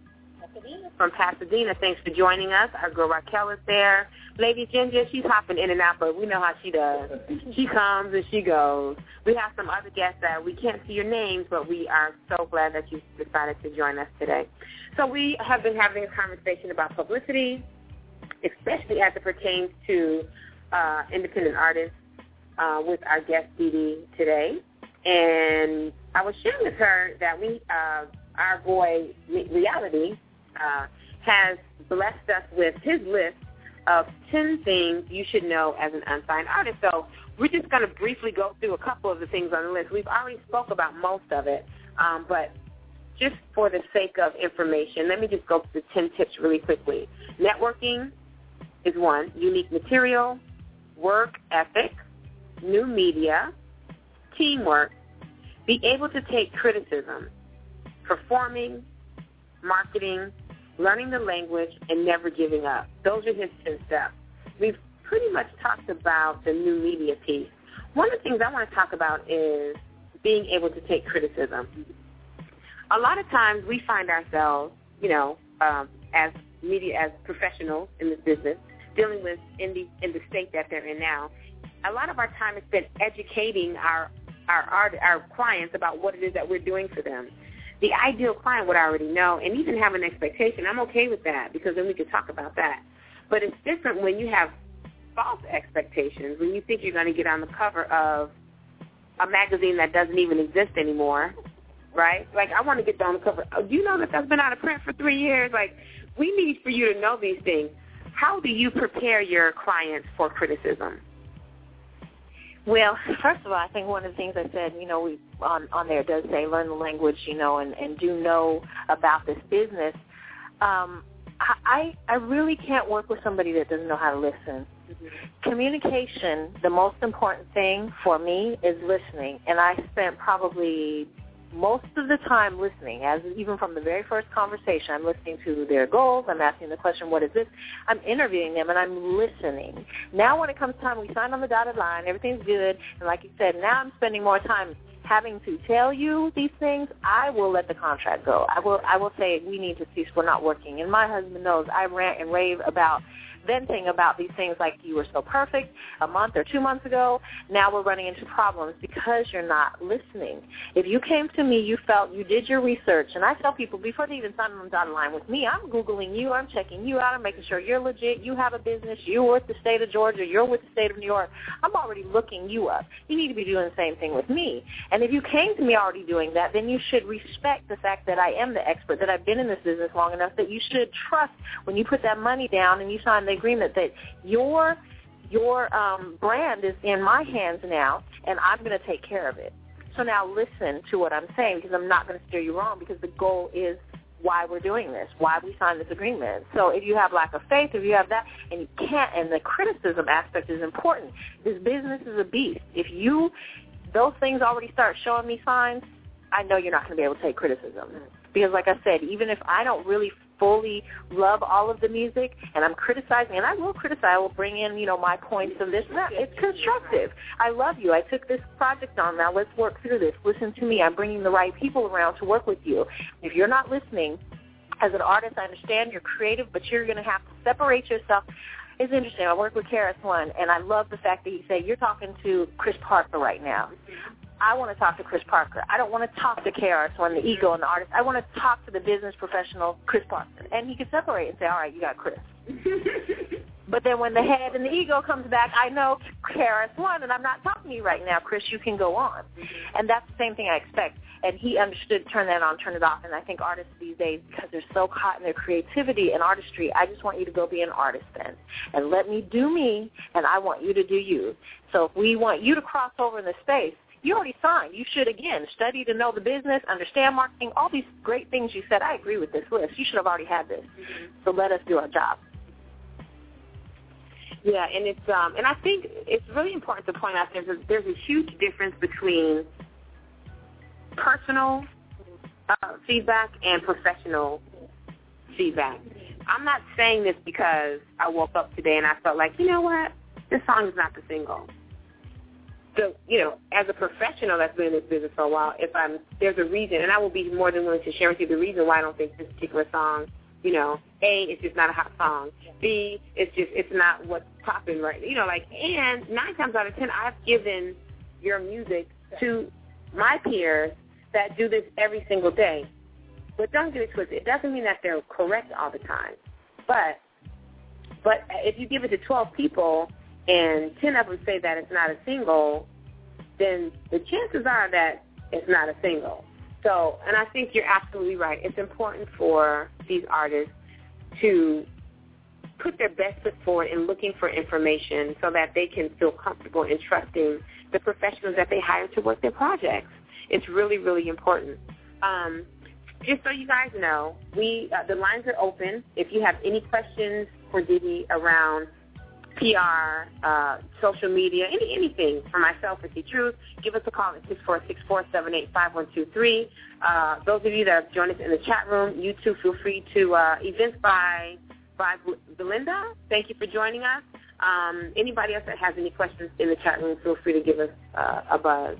from Pasadena. Thanks for joining us. Our girl Raquel is there. Lady Ginger, she's hopping in and out, but we know how she does. She comes and she goes. We have some other guests that we can't see your names, but we are so glad that you decided to join us today. So we have been having a conversation about publicity, especially as it pertains to uh, independent artists uh, with our guest Dee Dee today. And I was sharing with her that we, uh, our boy Reality, uh, has blessed us with his list of 10 things you should know as an unsigned artist. So we're just going to briefly go through a couple of the things on the list. We've already spoke about most of it, um, but just for the sake of information, let me just go through the 10 tips really quickly. Networking is one. Unique material, work ethic, new media, teamwork, be able to take criticism, performing, marketing, learning the language, and never giving up. Those are his 10 steps. We've pretty much talked about the new media piece. One of the things I want to talk about is being able to take criticism. A lot of times we find ourselves, you know, um, as media, as professionals in this business, dealing with in the in the state that they're in now. A lot of our time is spent educating our our art, our clients about what it is that we're doing for them the ideal client would already know and even have an expectation. I'm okay with that because then we could talk about that. But it's different when you have false expectations, when you think you're going to get on the cover of a magazine that doesn't even exist anymore, right? Like, I want to get on the cover. Oh, do you know that that's been out of print for three years? Like, we need for you to know these things. How do you prepare your clients for criticism? Well, first of all, I think one of the things I said, you know, we on on there does say learn the language, you know, and and do know about this business. Um, I I really can't work with somebody that doesn't know how to listen. Communication, the most important thing for me is listening, and I spent probably most of the time listening, as even from the very first conversation, I'm listening to their goals. I'm asking the question, what is this? I'm interviewing them, and I'm listening. Now when it comes time, we sign on the dotted line, everything's good, and like you said, now I'm spending more time having to tell you these things, I will let the contract go. I will I will say we need to cease. We're not working. And my husband knows I rant and rave about venting about these things like you were so perfect a month or two months ago. Now we're running into problems because you're not listening. If you came to me, you felt you did your research, and I tell people before they even sign on the dotted line with me, I'm Googling you, I'm checking you out, I'm making sure you're legit, you have a business, you're with the state of Georgia, you're with the state of New York. I'm already looking you up. You need to be doing the same thing with me. And if you came to me already doing that, then you should respect the fact that I am the expert, that I've been in this business long enough, that you should trust when you put that money down and you sign the agreement that your your um, brand is in my hands now, and I'm going to take care of it. So now listen to what I'm saying because I'm not going to steer you wrong because the goal is why we're doing this, why we signed this agreement. So if you have lack of faith, if you have that, and you can't, and the criticism aspect is important. This business is a beast. If you, those things already start showing me signs, I know you're not going to be able to take criticism. Because like I said, even if I don't really fully love all of the music and I'm criticizing, and I will criticize, I will bring in, you know, my points of this and that. It's constructive. I love you. I took this project on. Now let's work through this. Listen to me. I'm bringing the right people around to work with you. If you're not listening, as an artist, I understand you're creative, but you're going to have to separate yourself. It's interesting. I work with KRS One, and I love the fact that he said, you're talking to Chris Parker right now. I want to talk to Chris Parker. I don't want to talk to KRS One, the ego and the artist. I want to talk to the business professional, Chris Parker. And he can separate and say, all right, you got Chris. but then when the head and the ego comes back, I know KRS One, and I'm not talking to you right now, Chris. You can go on. Mm-hmm. And that's the same thing I expect. And he understood turn that on, turn it off. And I think artists these days, because they're so caught in their creativity and artistry, I just want you to go be an artist then. And let me do me, and I want you to do you. So if we want you to cross over in the space, you already signed. You should, again, study to know the business, understand marketing, all these great things you said. I agree with this list. You should have already had this. So let us do our job. Yeah, and it's um, and I think it's really important to point out there's a there's a huge difference between personal uh, feedback and professional feedback. I'm not saying this because I woke up today and I felt like, you know what, this song is not the single. So, you know, as a professional that's been in this business for a while, if I'm there's a reason, and I will be more than willing to share with you the reason why I don't think this particular song, you know, a it's just not a hot song. B it's just it's not what's popping right. You know, like and nine times out of ten, I've given your music to my peers that do this every single day. But don't get it twisted. It doesn't mean that they're correct all the time. But but if you give it to 12 people and 10 of them say that it's not a single, then the chances are that it's not a single. So, and I think you're absolutely right. It's important for these artists to put their best foot forward in looking for information so that they can feel comfortable in trusting the professionals that they hire to work their projects. It's really, really important. Um, just so you guys know, we uh, the lines are open. If you have any questions for Dee Dee around PR, uh, social media, any anything for myself or C Truth, give us a call at six four six four seven eight five one two three. Uh, those of you that have joined us in the chat room, you too feel free to uh, events by by Belinda. Thank you for joining us. Um, anybody else that has any questions in the chat room, feel free to give us uh, a buzz.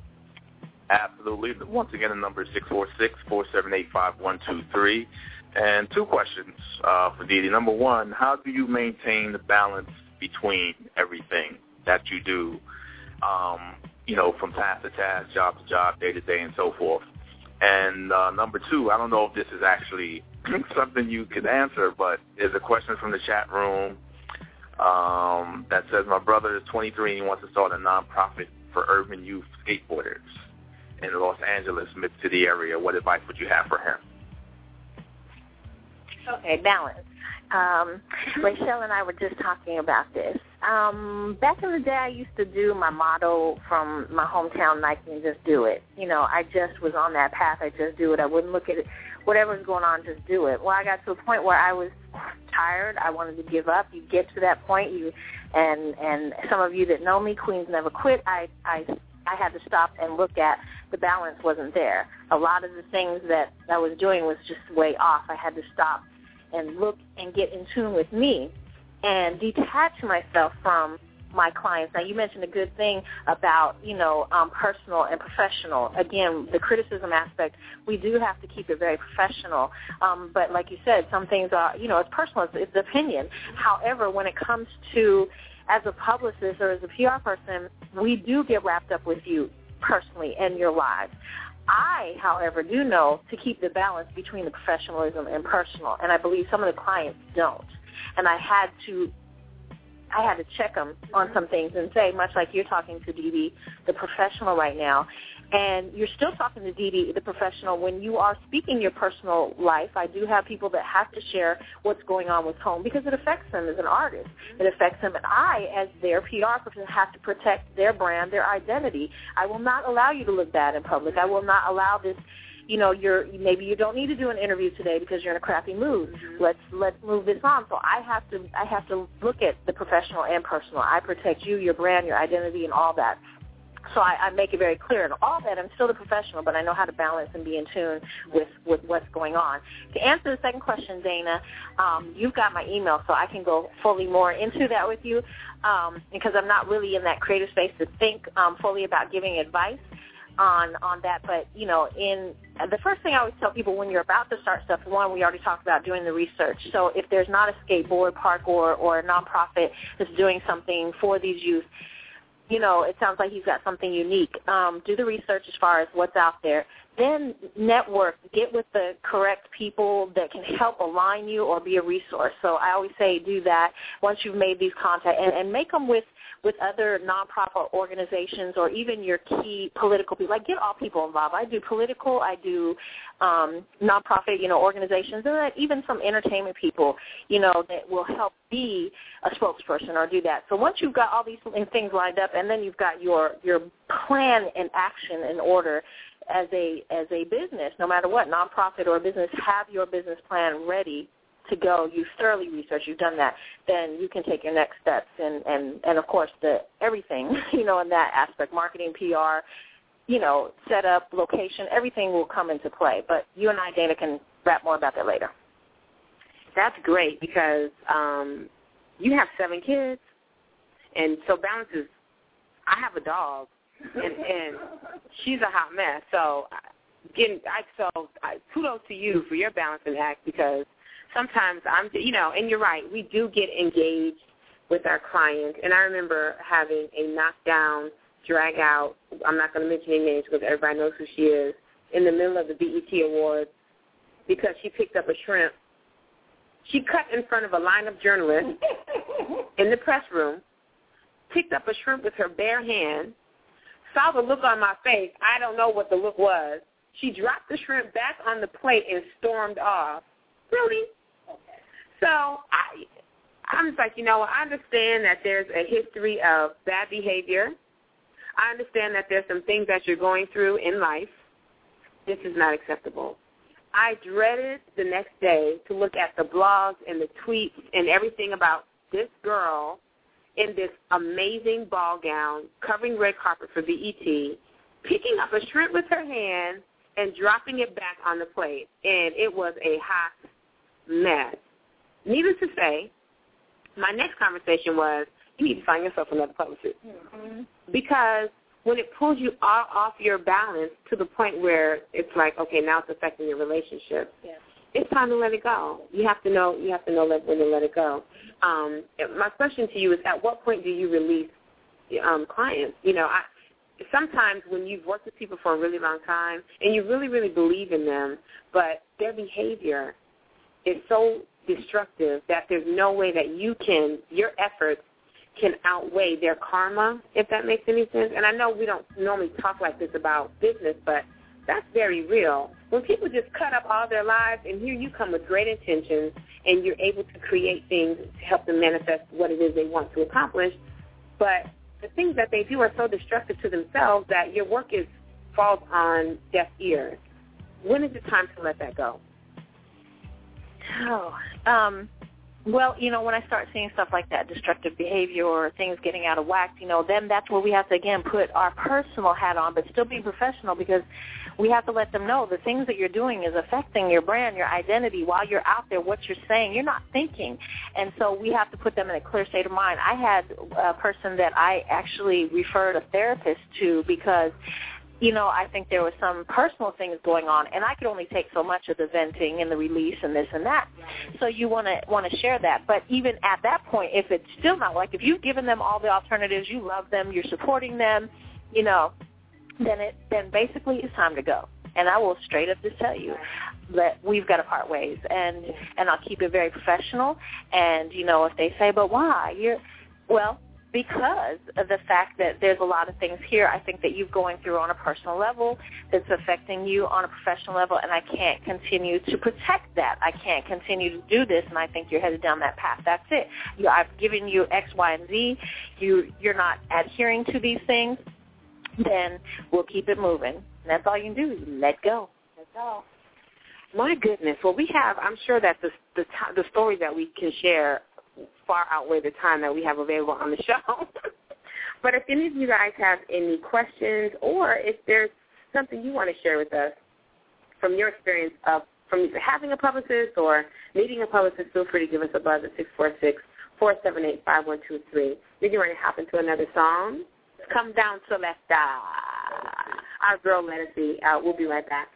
Absolutely. Once again, the number is 646-478-5123. And two questions uh, for Dee Dee. Number one, how do you maintain the balance between everything that you do, um, you know, from task to task, job to job, day to day, and so forth? And uh, number two, I don't know if this is actually something you could answer, but there's a question from the chat room um, that says, my brother is 23 and he wants to start a nonprofit for urban youth skateboarders in Los Angeles, Mid-City area. What advice would you have for him? Okay, balance. Um, Rachel and I were just talking about this. Um, back in the day, I used to do my motto from my hometown Nike and just do it. You know, I just was on that path. I just do it. I wouldn't look at it. Whatever's going on, just do it. Well, I got to a point where I was tired. I wanted to give up. You get to that point, you and and some of you that know me, Queens never quit. I I I had to stop and look at the balance wasn't there. A lot of the things that I was doing was just way off. I had to stop and look and get in tune with me and detach myself from my clients. Now, you mentioned a good thing about, you know, um, personal and professional. Again, the criticism aspect, we do have to keep it very professional. Um, but like you said, some things are, you know, it's personal. It's, it's opinion. However, when it comes to as a publicist or as a PR person, we do get wrapped up with you personally and your lives. I, however, do know to keep the balance between the professionalism and personal, and I believe some of the clients don't. And I had to I had to check them on some things and say, much like you're talking to Dee, the professional right now, and you're still talking to Dee, the professional, when you are speaking your personal life. I do have people that have to share what's going on with home because it affects them as an artist. It affects them, and I, as their PR person, have to protect their brand, their identity. I will not allow you to look bad in public. I will not allow this you know you're maybe you don't need to do an interview today because you're in a crappy mood mm-hmm. let's let's move this on so i have to i have to look at the professional and personal i protect you your brand your identity and all that so I, I make it very clear and all that I'm still the professional, but I know how to balance and be in tune with with what's going on. To answer the second question, Dana, um, you've got my email, so I can go fully more into that with you um, because I'm not really in that creative space to think um, fully about giving advice on on that. But you know, in the first thing I always tell people when you're about to start stuff, one we already talked about doing the research. So if there's not a skateboard park or or a nonprofit that's doing something for these youth, you know, it sounds like you've got something unique. Um, do the research as far as what's out there. Then network, get with the correct people that can help align you or be a resource. So I always say do that once you've made these contacts and, and make them with with other nonprofit organizations or even your key political people. Like get all people involved. I do political, I do um, nonprofit, you know, organizations, and even some entertainment people, you know, that will help be a spokesperson or do that. So once you've got all these things lined up, and then you've got your your plan and action in order as a as a business, no matter what nonprofit or business, have your business plan ready to go, you've thoroughly researched, you've done that, then you can take your next steps and and and of course the everything you know in that aspect, marketing, PR, you know, setup, location, everything will come into play. But you and I, Dana, can rap more about that later. That's great because um, you have seven kids, and so balance is. I have a dog, and and she's a hot mess. So getting, I so I, kudos to you for your balancing act because sometimes I'm, you know, and you're right. We do get engaged with our clients, and I remember having a knockdown, drag out. I'm not going to mention any names because everybody knows who she is. In the middle of the BET Awards, because she picked up a shrimp. She cut in front of a line of journalists in the press room, picked up a shrimp with her bare hand, saw the look on my face. I don't know what the look was. She dropped the shrimp back on the plate and stormed off. Really? So I, I'm just like, you know, I understand that there's a history of bad behavior. I understand that there's some things that you're going through in life. This is not acceptable. I dreaded the next day to look at the blogs and the tweets and everything about this girl in this amazing ball gown, covering red carpet for BET, picking up a shrimp with her hand and dropping it back on the plate. And it was a hot mess. Needless to say, my next conversation was, you need to find yourself another publicist. Mm-hmm. Because when it pulls you off, off your balance to the point where it's like, okay, now it's affecting your relationship, Yeah. it's time to let it go. You have to know. You have to know when to let it go. Um, my question to you is: At what point do you release um, clients? You know, I, sometimes when you've worked with people for a really long time and you really, really believe in them, but their behavior is so destructive that there's no way that you can your efforts can outweigh their karma, if that makes any sense. And I know we don't normally talk like this about business, but that's very real. When people just cut up all their lives and here you come with great intentions and you're able to create things to help them manifest what it is they want to accomplish, but the things that they do are so destructive to themselves that your work is falls on deaf ears. When is it time to let that go? Oh, um, well, you know, when I start seeing stuff like that, destructive behavior or things getting out of whack, you know, then that's where we have to again put our personal hat on, but still be professional because we have to let them know the things that you're doing is affecting your brand, your identity. While you're out there, what you're saying, you're not thinking. And so we have to put them in a clear state of mind. I had a person that I actually referred a therapist to because you know, I think there were some personal things going on, and I could only take so much of the venting and the release and this and that. So you want to want to share that. But even at that point, if it's still not like if you've given them all the alternatives, you love them, you're supporting them, you know, then it then basically it's time to go. And I will straight up just tell you that we've got to part ways, and and I'll keep it very professional. And you know, if they say, but why? You're well, because of the fact that there's a lot of things here I think that you're going through on a personal level that's affecting you on a professional level and I can't continue to protect that. I can't continue to do this and I think you're headed down that path. That's it. You, I've given you X, Y, and Z. You, you're not adhering to these things. Then we'll keep it moving. And that's all you can do. Let go. Let go. My goodness. Well, we have. I'm sure that the the the stories that we can share far outweigh the time that we have available on the show. but if any of you guys have any questions, or if there's something you want to share with us from your experience of from having a publicist or needing a publicist, feel free to give us a buzz at six four six four seven eight five one two three. We're getting ready to hop into another song. Come down to Lefta. Our girl Legacy. Uh, we'll be right back.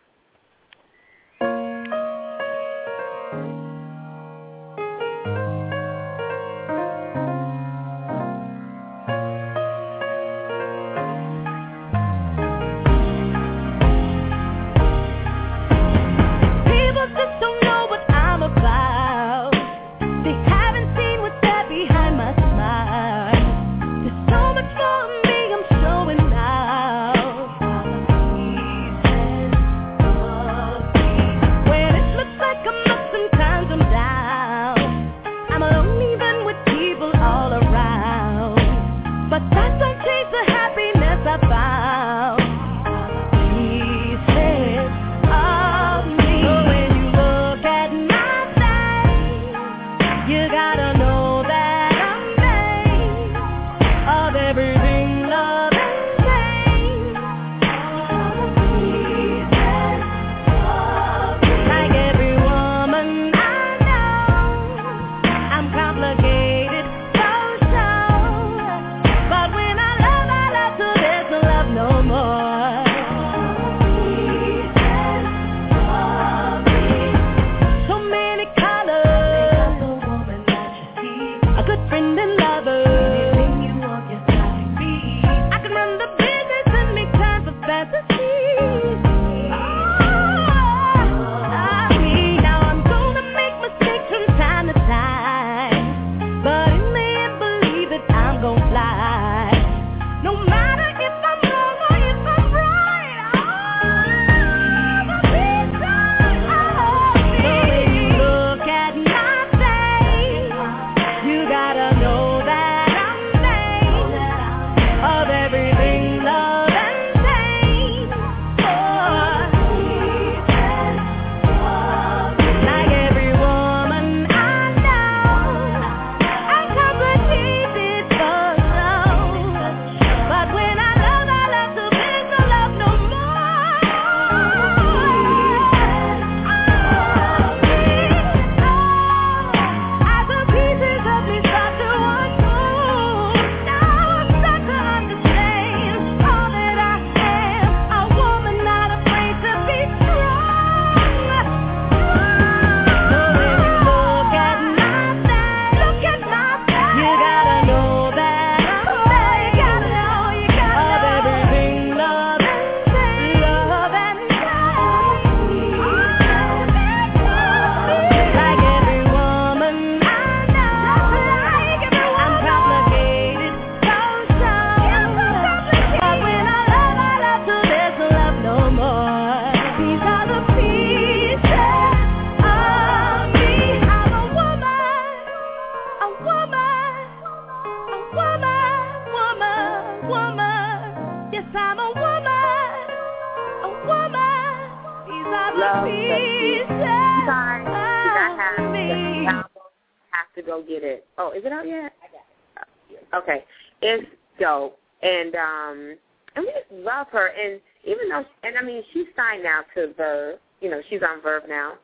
She's on Verve now,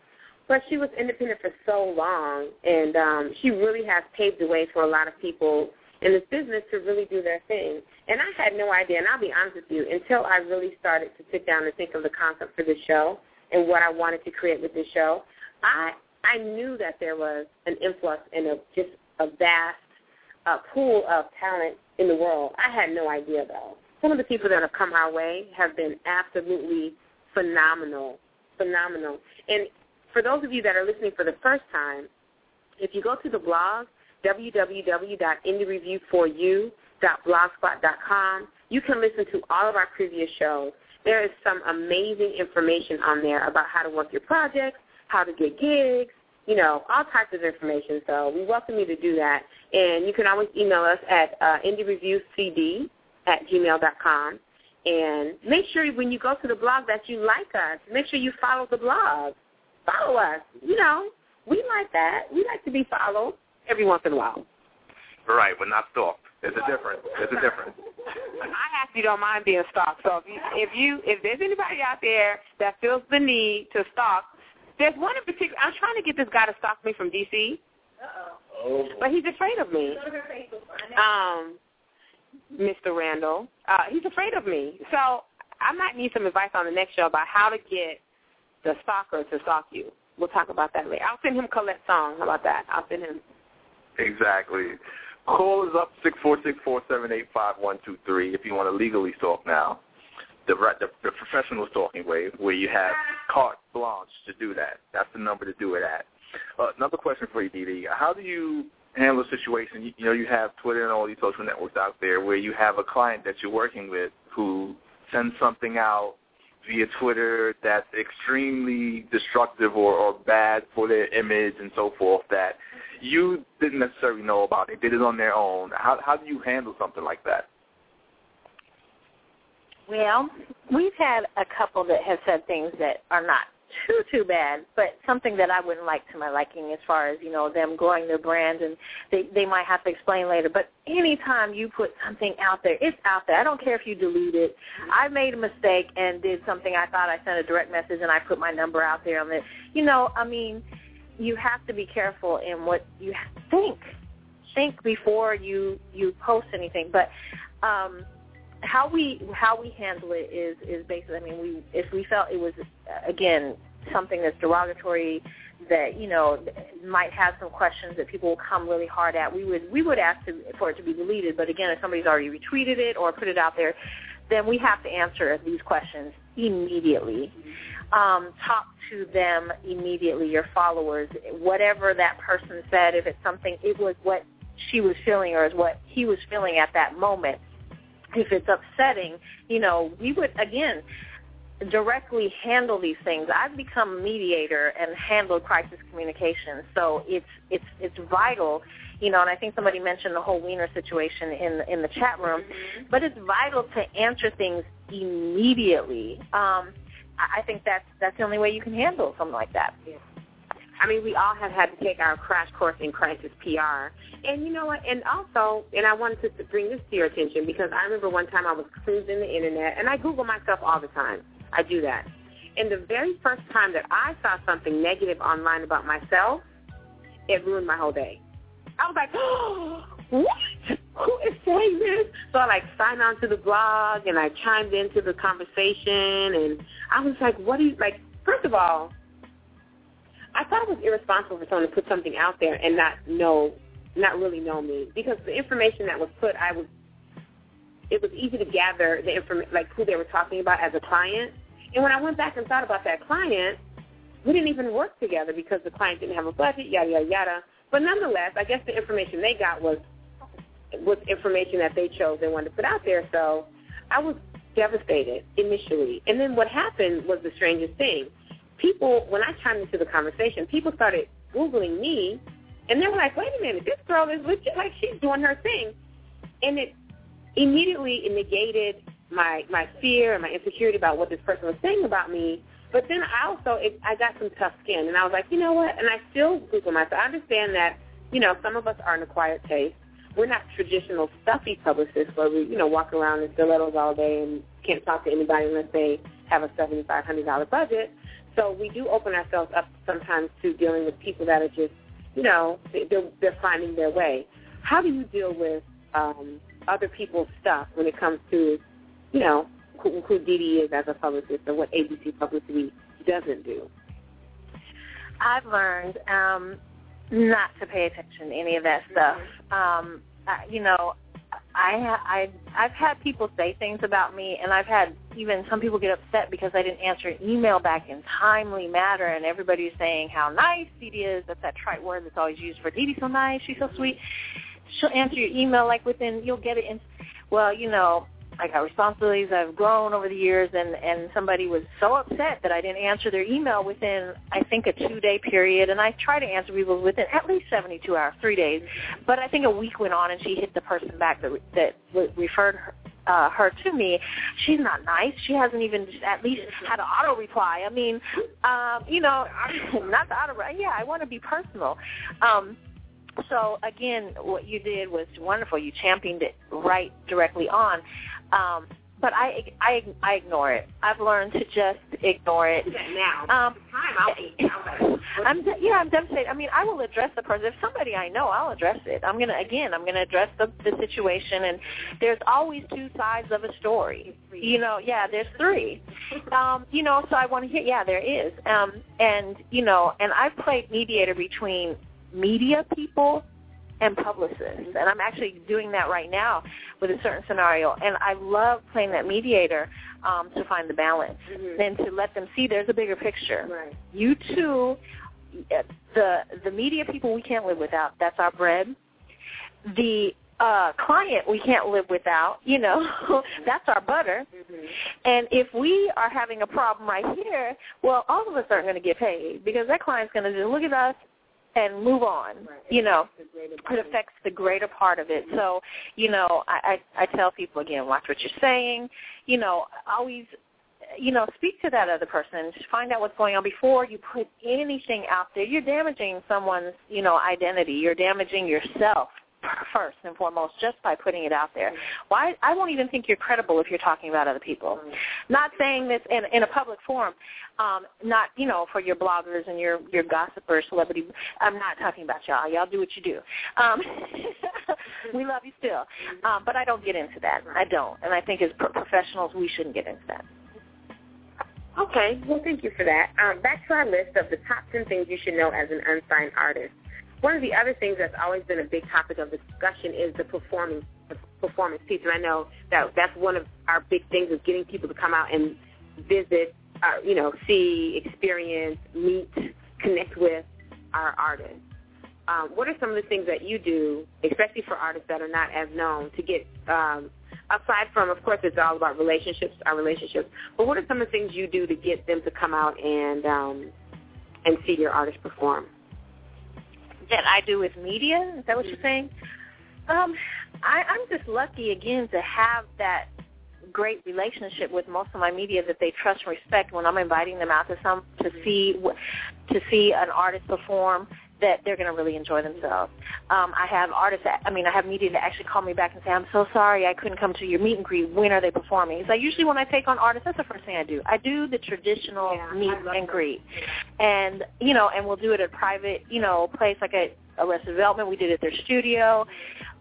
but she was independent for so long, and um, she really has paved the way for a lot of people in this business to really do their thing. And I had no idea, and I'll be honest with you, until I really started to sit down and think of the concept for this show and what I wanted to create with this show, I I knew that there was an influx and a just a vast uh, pool of talent in the world. I had no idea though. Some of the people that have come our way have been absolutely phenomenal, phenomenal. And for those of you that are listening for the first time, if you go to the blog www.indiereviewforyou.blogspot.com, you can listen to all of our previous shows. There is some amazing information on there about how to work your projects, how to get gigs, you know, all types of information. So we welcome you to do that. And you can always email us at uh, indiereviewcd at gmail.com. And make sure when you go to the blog that you like us. Make sure you follow the blog. Follow us. You know, we like that. We like to be followed every once in a while. Right, but not stalked. There's a difference. There's a difference. I actually don't mind being stalked. So if you, if you if there's anybody out there that feels the need to stalk, there's one in particular. I'm trying to get this guy to stalk me from DC, Oh. but he's afraid of me. Um, Mr. Randall, uh, he's afraid of me. So I might need some advice on the next show about how to get the stalker to stalk you. We'll talk about that later. I'll send him Colette's song. How about that? I'll send him. Exactly. Call is up six four six four seven eight five one two three if you want to legally stalk now. The, the the professional stalking way, where you have carte blanche to do that. That's the number to do it at. Uh, another question for you, Dee Dee How do you handle a situation? You, you know, you have Twitter and all these social networks out there where you have a client that you're working with who sends something out via Twitter that's extremely destructive or, or bad for their image and so forth that you didn't necessarily know about. They did it on their own. How how do you handle something like that? Well, we've had a couple that have said things that are not too too bad, but something that I wouldn't like to my liking as far as you know them growing their brand, and they they might have to explain later. But anytime you put something out there, it's out there. I don't care if you delete it. I made a mistake and did something. I thought I sent a direct message and I put my number out there on it. You know, I mean, you have to be careful in what you think. Think before you you post anything, but. um how we how we handle it is is basically I mean we if we felt it was again something that's derogatory that you know might have some questions that people will come really hard at we would we would ask to, for it to be deleted. But again if somebody's already retweeted it or put it out there then we have to answer these questions immediately. Um, talk to them immediately your followers. Whatever that person said if it's something it was what she was feeling or is what he was feeling at that moment if it's upsetting, you know, we would again directly handle these things. I've become a mediator and handled crisis communication, so it's it's it's vital, you know. And I think somebody mentioned the whole Weiner situation in in the chat room, but it's vital to answer things immediately. Um, I I think that's that's the only way you can handle something like that. I mean, we all have had to take our crash course in crisis PR. And you know what? And also, and I wanted to bring this to your attention because I remember one time I was cruising the internet, and I Google myself all the time. I do that. And the very first time that I saw something negative online about myself, it ruined my whole day. I was like, oh, what? Who is saying this? So I like signed on to the blog and I chimed into the conversation and I was like, what do you like? First of all, I thought it was irresponsible for someone to put something out there and not know, not really know me because the information that was put, I was, it was easy to gather the information, like who they were talking about as a client. And when I went back and thought about that client, we didn't even work together because the client didn't have a budget, yada yada yada. But nonetheless, I guess the information they got was was information that they chose and wanted to put out there. So I was devastated initially. And then what happened was the strangest thing. People, when I chimed into the conversation, people started Googling me, and they were like, wait a minute, this girl is legit, like she's doing her thing. And it immediately it negated my, my fear and my insecurity about what this person was saying about me. But then I also, it, I got some tough skin, and I was like, you know what? And I still Google myself. I understand that, you know, some of us are an acquired taste. we're not traditional stuffy publicists where we, you know, walk around in stilettos all day and can't talk to anybody unless they have a seventy-five hundred dollar budget. So we do open ourselves up sometimes to dealing with people that are just, you know, they- they're they're finding their way. How do you deal with um, other people's stuff when it comes to, you know, who, who Dee is as a publicist and what ABC Publicity doesn't do? I've learned um, not to pay attention to any of that stuff. Um, I, you know, I ha- I I've had people say things about me, and I've had even some people get upset because I didn't answer an email back in timely manner, and everybody's saying how nice Dee Dee is. That's that trite word that's always used for Dee Dee's so nice, she's so sweet. She'll answer your email like within you'll get it in. Well, you know, I got responsibilities. I've grown over the years, and and somebody was so upset that I didn't answer their email within I think a two day period, and I try to answer people within at least seventy two hours, three days. But I think a week went on, and she hit the person back that that re- referred her. Uh, her to me, she's not nice. She hasn't even at least had an auto reply. I mean, um, you know, not the auto. Yeah, I want to be personal. Um, so again, what you did was wonderful. You championed it right directly on. Um, but I, I, I ignore it. I've learned to just ignore it. Now, Um, time I'll be. I'm like, I'm yeah, I'm devastated. I mean, I will address the person. If somebody I know, I'll address it. I'm gonna again, I'm gonna address the the situation. And there's always two sides of a story. You know, yeah, there's three. Um, you know, so I want to hear. Yeah, there is. Um, and you know, and I've played mediator between media people and publicists, and I'm actually doing that right now with a certain scenario. And I love playing that mediator um, to find the balance and to let them see there's a bigger picture. Right. you too the the media people we can't live without that's our bread. The uh client we can't live without you know that's our butter. And if we are having a problem right here well all of us aren't going to get paid because that client's going to just look at us and move on you know it affects the greater part of it so you know i i, I tell people again watch what you're saying you know always you know, speak to that other person. Just find out what's going on before you put anything out there. You're damaging someone's, you know, identity. You're damaging yourself first and foremost just by putting it out there. Why I won't even think you're credible if you're talking about other people. Not saying this in in a public forum. Um, not you know for your bloggers and your your gossipers, celebrity. I'm not talking about y'all. Y'all do what you do. Um, we love you still, um, but I don't get into that. I don't, and I think as pro- professionals we shouldn't get into that. Okay, well, thank you for that. Um, back to our list of the top 10 things you should know as an unsigned artist. One of the other things that's always been a big topic of discussion is the performance the performance piece, and I know that that's one of our big things is getting people to come out and visit, uh, you know, see, experience, meet, connect with our artists. Um, what are some of the things that you do, especially for artists that are not as known, to get um, aside from, of course, it's all about relationships, our relationships. But what are some of the things you do to get them to come out and um, and see your artist perform? That I do with media. Is that what you're saying? Um, I, I'm just lucky again to have that great relationship with most of my media that they trust and respect when I'm inviting them out to some to see to see an artist perform that they're going to really enjoy themselves. Um, I have artists, that, I mean, I have media that actually call me back and say, I'm so sorry I couldn't come to your meet and greet. When are they performing? So like usually when I take on artists, that's the first thing I do. I do the traditional meet and greet. And, you know, and we'll do it at a private, you know, place like at Arrested Development. We did it at their studio.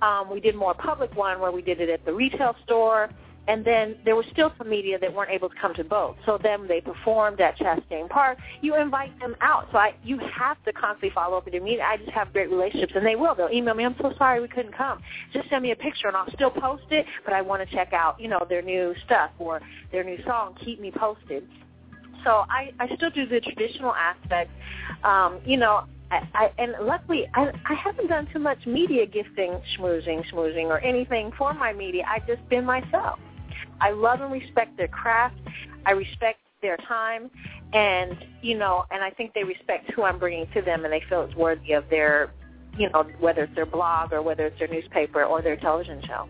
Um, we did more public one where we did it at the retail store. And then there was still some media that weren't able to come to both. So then they performed at Chastain Park. You invite them out. So I, you have to constantly follow up with your media. I just have great relationships, and they will. They'll email me, I'm so sorry we couldn't come. Just send me a picture, and I'll still post it, but I want to check out, you know, their new stuff or their new song. Keep me posted. So I, I still do the traditional aspect. Um, you know, I, I, and luckily, I, I haven't done too much media gifting, schmoozing, schmoozing, or anything for my media. I've just been myself. I love and respect their craft. I respect their time, and you know, and I think they respect who I'm bringing to them, and they feel it's worthy of their, you know, whether it's their blog or whether it's their newspaper or their television show.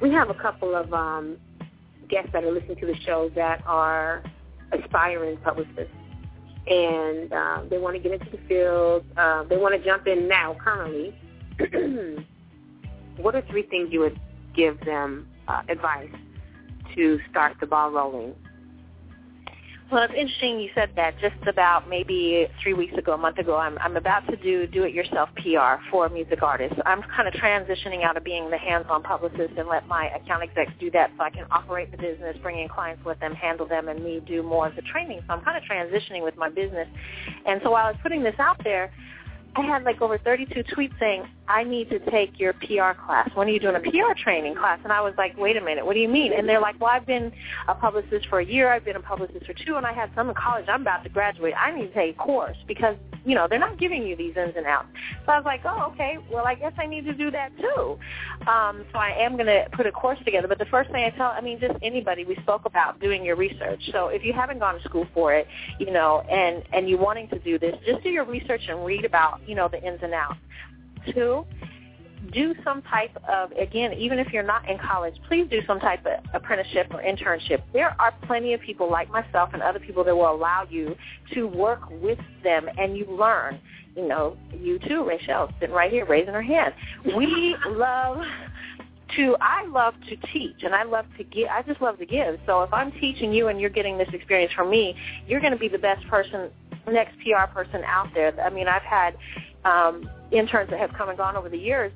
We have a couple of um, guests that are listening to the show that are aspiring publicists, and um, they want to get into the field. Uh, they want to jump in now, currently, what are three things you would give them uh, advice to start the ball rolling? Well, it's interesting you said that. Just about maybe three weeks ago, a month ago, I'm I'm about to do do-it-yourself PR for music artists. I'm kind of transitioning out of being the hands-on publicist and let my account execs do that, so I can operate the business, bring in clients with them, handle them, and me do more of the training. So I'm kind of transitioning with my business. And so while I was putting this out there, I had like over 32 tweets saying, I need to take your PR class. When are you doing a PR training class? And I was like, wait a minute, what do you mean? And they're like, well, I've been a publicist for a year. I've been a publicist for two, and I had some in college. I'm about to graduate. I need to take a course because, you know, they're not giving you these ins and outs. So I was like, oh, okay, well, I guess I need to do that too. Um, so I am going to put a course together. But the first thing I tell, I mean, just anybody, we spoke about doing your research. So if you haven't gone to school for it, you know, and, and you wanting to do this, just do your research and read about, you know, the ins and outs. Two, do some type of, again, even if you're not in college, please do some type of apprenticeship or internship. There are plenty of people like myself and other people that will allow you to work with them and you learn. You know, you too, Rachel, sitting right here raising her hand. We love to I love to teach and I love to give I just love to give. So if I'm teaching you and you're getting this experience from me, you're going to be the best person next PR person out there. I mean, I've had um interns that have come and gone over the years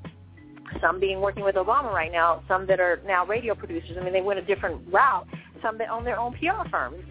some being working with Obama right now, some that are now radio producers. I mean, they went a different route. Some that own their own PR firms.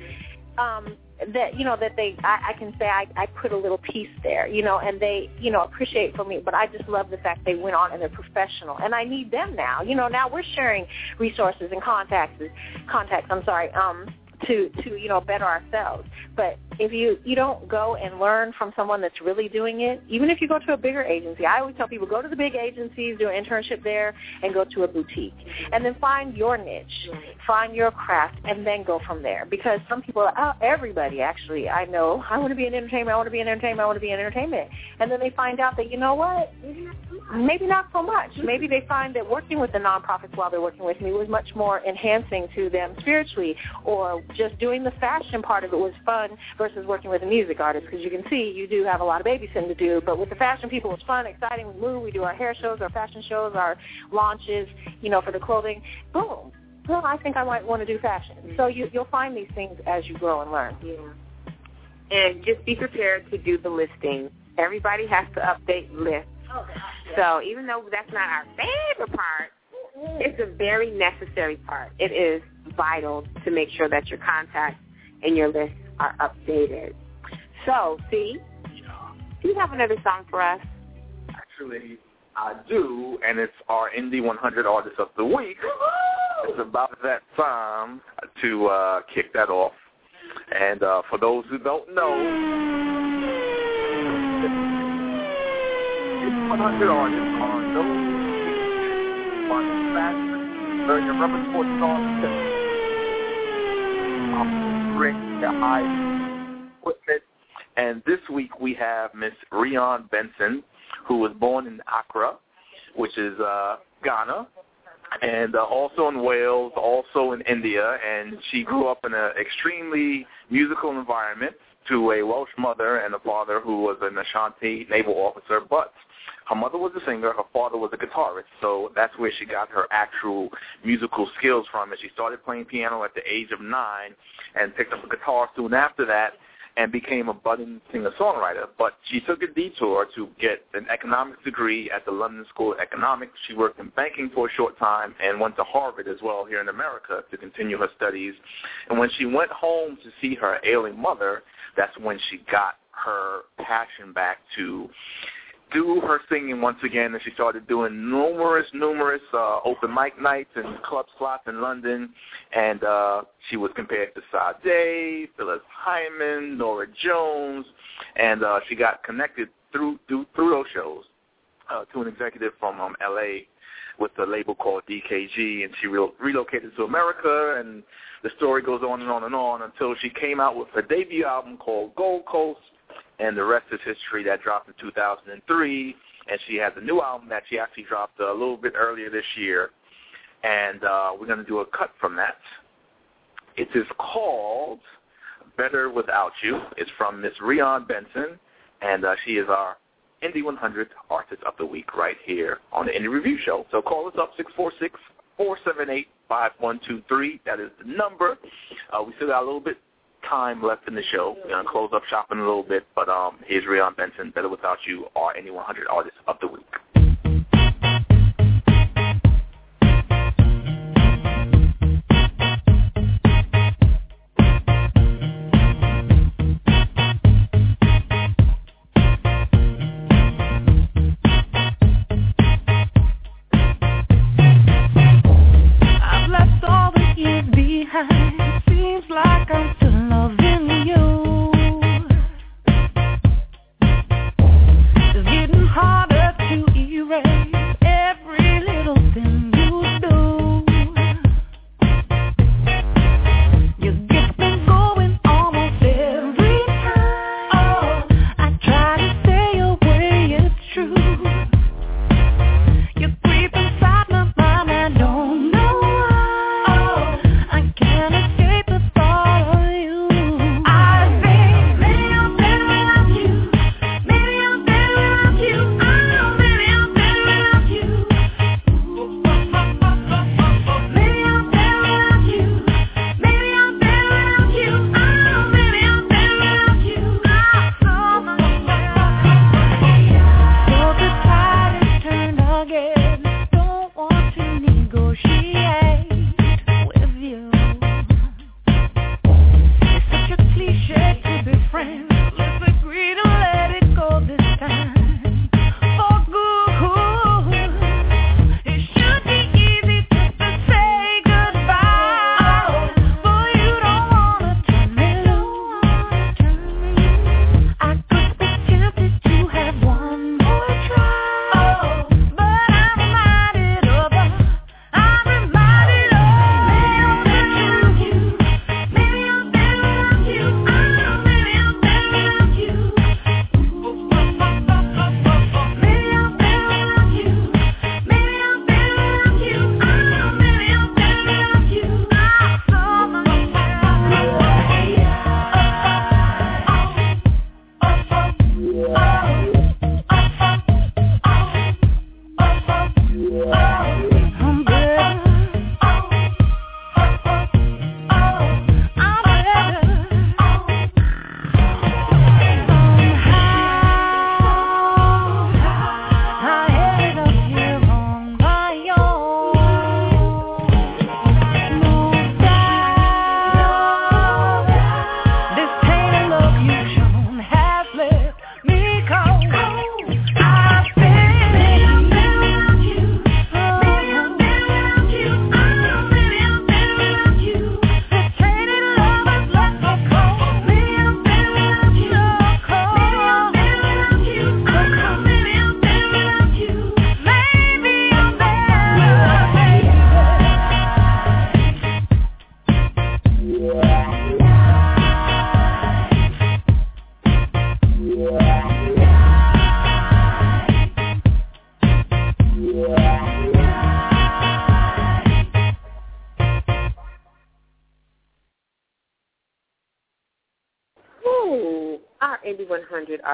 Um, that you know that they I, I can say I, I put a little piece there, you know, and they you know appreciate for me. But I just love the fact they went on and they're professional, and I need them now. You know, now we're sharing resources and contacts, contacts. I'm sorry. Um, to to you know better ourselves. But if you you don't go and learn from someone that's really doing it, even if you go to a bigger agency, I always tell people go to the big agencies, do an internship there, and go to a boutique, and then find your niche, find your craft, and then go from there. Because some people, oh, everybody actually, I know, I want to be in entertainment, I want to be in entertainment, I want to be in entertainment, and then they find out that you know what, maybe not so much. Maybe they find that working with the nonprofits while they're working with me was much more enhancing to them spiritually, or just doing the fashion part of it was fun versus working with a music artist. Because you can see you do have a lot of babysitting to do, but with the fashion people, it's fun, exciting. We move, we do our hair shows, our fashion shows, our launches, you know, for the clothing. Boom. Well, I think I might want to do fashion. So you, you'll find these things as you grow and learn. Yeah. And just be prepared to do the listing. Everybody has to update lists. Oh, so even though that's not our favorite part, it's a very necessary part. It is vital to make sure that your contacts and your lists are updated. So, see, do you have another song for us? Actually, I do, and it's our Indie 100 Artist of the Week. It's about that time to uh, kick that off. And uh, for those who don't know, it's 100 artists on those manufacturing, learn your rubber sports on um, high equipment. And this week we have Miss Rhian Benson, who was born in Accra, which is uh, Ghana, and uh, also in Wales, also in India, and she grew up in an extremely musical environment to a Welsh mother and a father who was an Ashanti naval officer, but her mother was a singer, her father was a guitarist, so that's where she got her actual musical skills from. And she started playing piano at the age of nine and picked up a guitar soon after that and became a budding singer-songwriter. But she took a detour to get an economics degree at the London School of Economics. She worked in banking for a short time and went to Harvard as well here in America to continue her studies. And when she went home to see her ailing mother, that's when she got her passion back to do her singing once again, and she started doing numerous, numerous uh, open mic nights and club slots in London. And uh, she was compared to Sade, Phyllis Hyman, Norah Jones, and uh, she got connected through through, through those shows uh, to an executive from um, L.A. with a label called DKG, and she re- relocated to America, and the story goes on and on and on until she came out with her debut album called Gold Coast, and the rest is history. That dropped in 2003, and she has a new album that she actually dropped a little bit earlier this year, and uh, we're going to do a cut from that. It is called Better Without You. It's from Miss Rhian Benson, and uh, she is our Indie 100 Artist of the Week right here on the Indie Review Show. So call us up, 646-478-5123. That is the number. Uh, we still got a little bit time left in the show. We're going to close up shop in a little bit, but um, here's Rhian Benson, Better Without You, our Indie 100 Artists of the Week.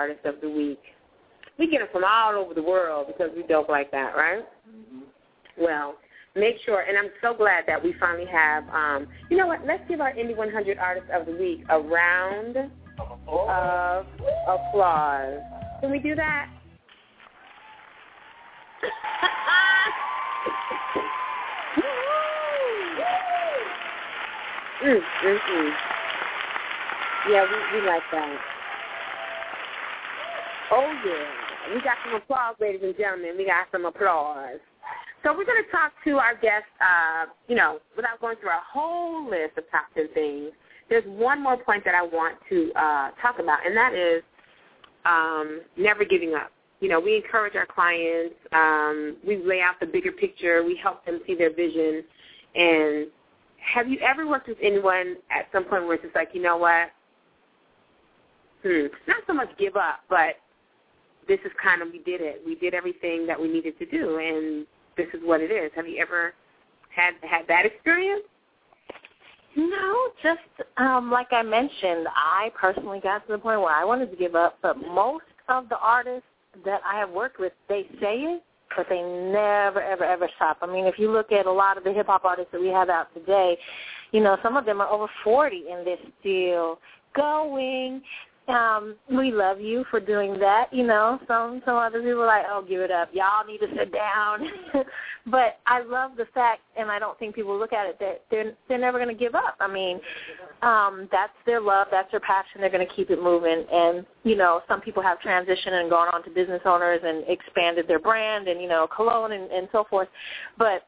Artist of the Week. We get them from all over the world because we dope like that, right? Well, make sure, and I'm so glad that we finally have, um, you know what, let's give our Indie 100 Artist of the Week a round of applause. Can we do that? mm, mm, mm. Yeah, we, we like that. Oh, yeah. We got some applause, ladies and gentlemen. We got some applause. So we're going to talk to our guest, uh, you know, without going through a whole list of top 10 things. There's one more point that I want to uh, talk about, and that is um, never giving up. You know, we encourage our clients. Um, we lay out the bigger picture. We help them see their vision. And have you ever worked with anyone at some point where it's just like, you know what? Hmm. Not so much give up, but this is kind of we did it. We did everything that we needed to do, and this is what it is. Have you ever had had that experience? No, just um, like I mentioned, I personally got to the point where I wanted to give up, but most of the artists that I have worked with, they say it, but they never, ever, ever stop. I mean, if you look at a lot of the hip hop artists that we have out today, you know, some of them are over 40 and they're still going. Um, we love you for doing that. You know, some some other people are like, oh, give it up. Y'all need to sit down. but I love the fact, and I don't think people look at it that they're they're never going to give up. I mean, um, that's their love, that's their passion. They're going to keep it moving. And you know, some people have transitioned and gone on to business owners and expanded their brand, and you know, cologne and, and so forth. But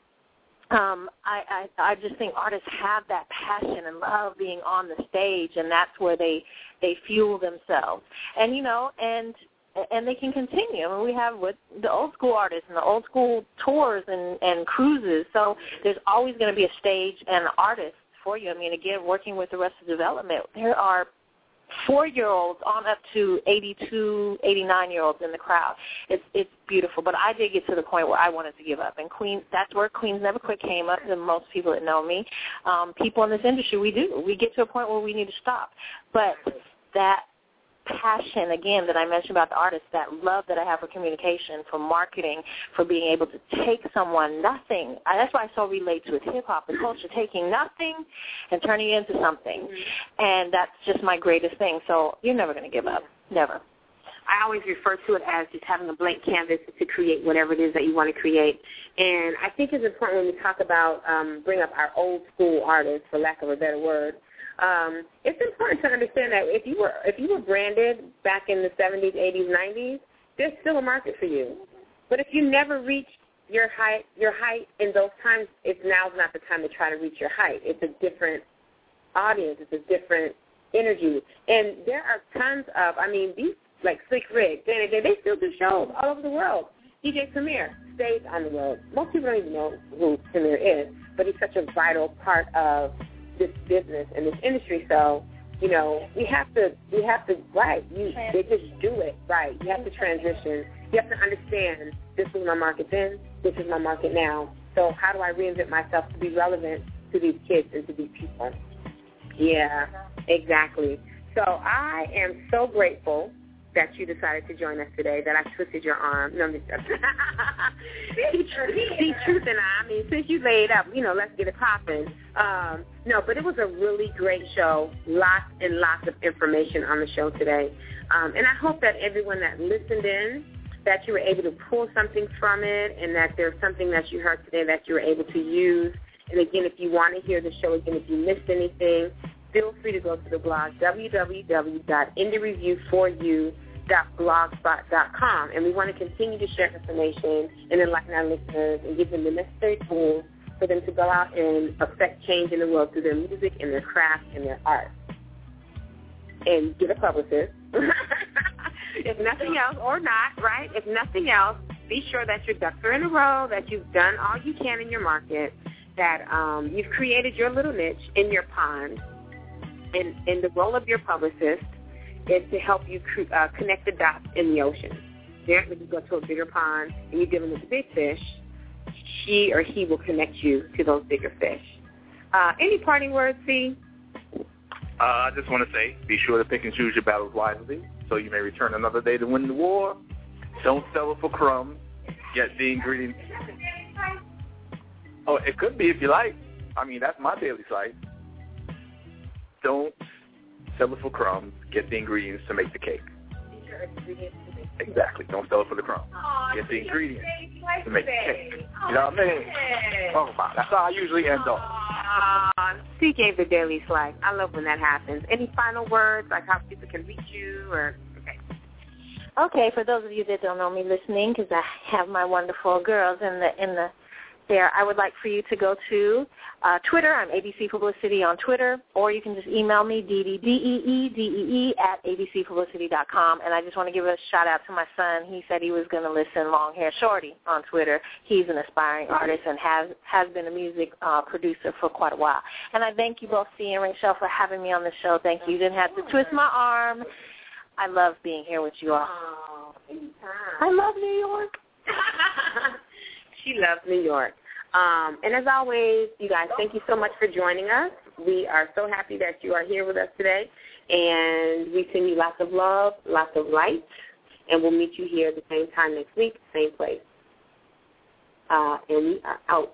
um, I, I I just think artists have that passion and love being on the stage, and that's where they they fuel themselves. And you know, and and they can continue. I mean, we have with the old school artists and the old school tours and and cruises. So there's always going to be a stage and artist for you. I mean, again, working with Arrested Development, there are four-year-olds on up to 82, 89-year-olds in the crowd. It's it's beautiful. But I did get to the point where I wanted to give up. And Queen, that's where Queens Never Quit came up. And most people that know me, um, people in this industry, we do. We get to a point where we need to stop. But that passion again that I mentioned about the artist, that love that I have for communication, for marketing, for being able to take someone nothing. That's why I so relate to with hip hop, the culture, taking nothing and turning it into something. And that's just my greatest thing. So you're never going to give up. Never. I always refer to it as just having a blank canvas to create whatever it is that you want to create. And I think it's important when we talk about um, bring up our old school artists, for lack of a better word. Um, it's important to understand that if you were if you were branded back in the 70s, 80s, 90s, there's still a market for you. But if you never reached your height, your height in those times, it's now's not the time to try to reach your height. It's a different audience. It's a different energy. And there are tons of, I mean, these like Slick Rick, Danny they still do shows all over the world. DJ Premier stays on the road. Most people don't even know who Premier is, but he's such a vital part of this business and this industry. So, you know, we have to, we have to, right, you, they just do it, right. You have to transition. You have to understand this was my market then, this is my market now. So how do I reinvent myself to be relevant to these kids and to these people? Yeah, exactly. So I am so grateful that you decided to join us today, that I twisted your arm. No, I'm just see, C Truth and I, I mean, since you laid up, you know, let's get it popping. Um, no, but it was a really great show. Lots and lots of information on the show today. Um, and I hope that everyone that listened in, that you were able to pull something from it and that there's something that you heard today that you were able to use. And again, if you want to hear the show again, if you missed anything, feel free to go to the blog www.indiereviewforyou.blogspot.com. And we want to continue to share information and enlighten our listeners and give them the necessary tools for them to go out and affect change in the world through their music and their craft and their art. And get a publicist. if nothing else, or not, right? If nothing else, be sure that your ducks are in a row, that you've done all you can in your market, that um, you've created your little niche in your pond, and, and the role of your publicist is to help you uh, connect the dots in the ocean. There, when you go to a bigger pond and you're dealing with the big fish, she or he will connect you to those bigger fish. Uh, any parting words, C? Uh, I just want to say, be sure to pick and choose your battles wisely, so you may return another day to win the war. Don't settle for crumbs. Get the ingredients. Oh, it could be if you like. I mean, that's my daily slice. Don't settle for crumbs. Get the ingredients to make the cake. Exactly. Don't sell it for the crumbs. Get the ingredients to make the cake. You know what I mean? Oh, my. That's how I usually end up. Uh, C gave the daily slack. I love when that happens. Any final words, like how people can reach you, or okay. Okay, for those of you that don't know me listening, because I have my wonderful girls in the in the there, I would like for you to go to uh, Twitter. I'm ABC Publicity on Twitter, or you can just email me d-d-d-e-e-d-e-e at abcpublicity.com. And I just want to give a shout out to my son. He said he was going to listen Long Hair Shorty on Twitter. He's an aspiring artist and has has been a music uh, producer for quite a while. And I thank you both, C and Rachel, for having me on the show. Thank you. You didn't have to twist my arm. I love being here with you all. Oh, anytime. I love New York. she loves New York. Um, and as always, you guys, thank you so much for joining us. We are so happy that you are here with us today. And we send you lots of love, lots of light, And we'll meet you here at the same time next week, same place. Uh, and we are out.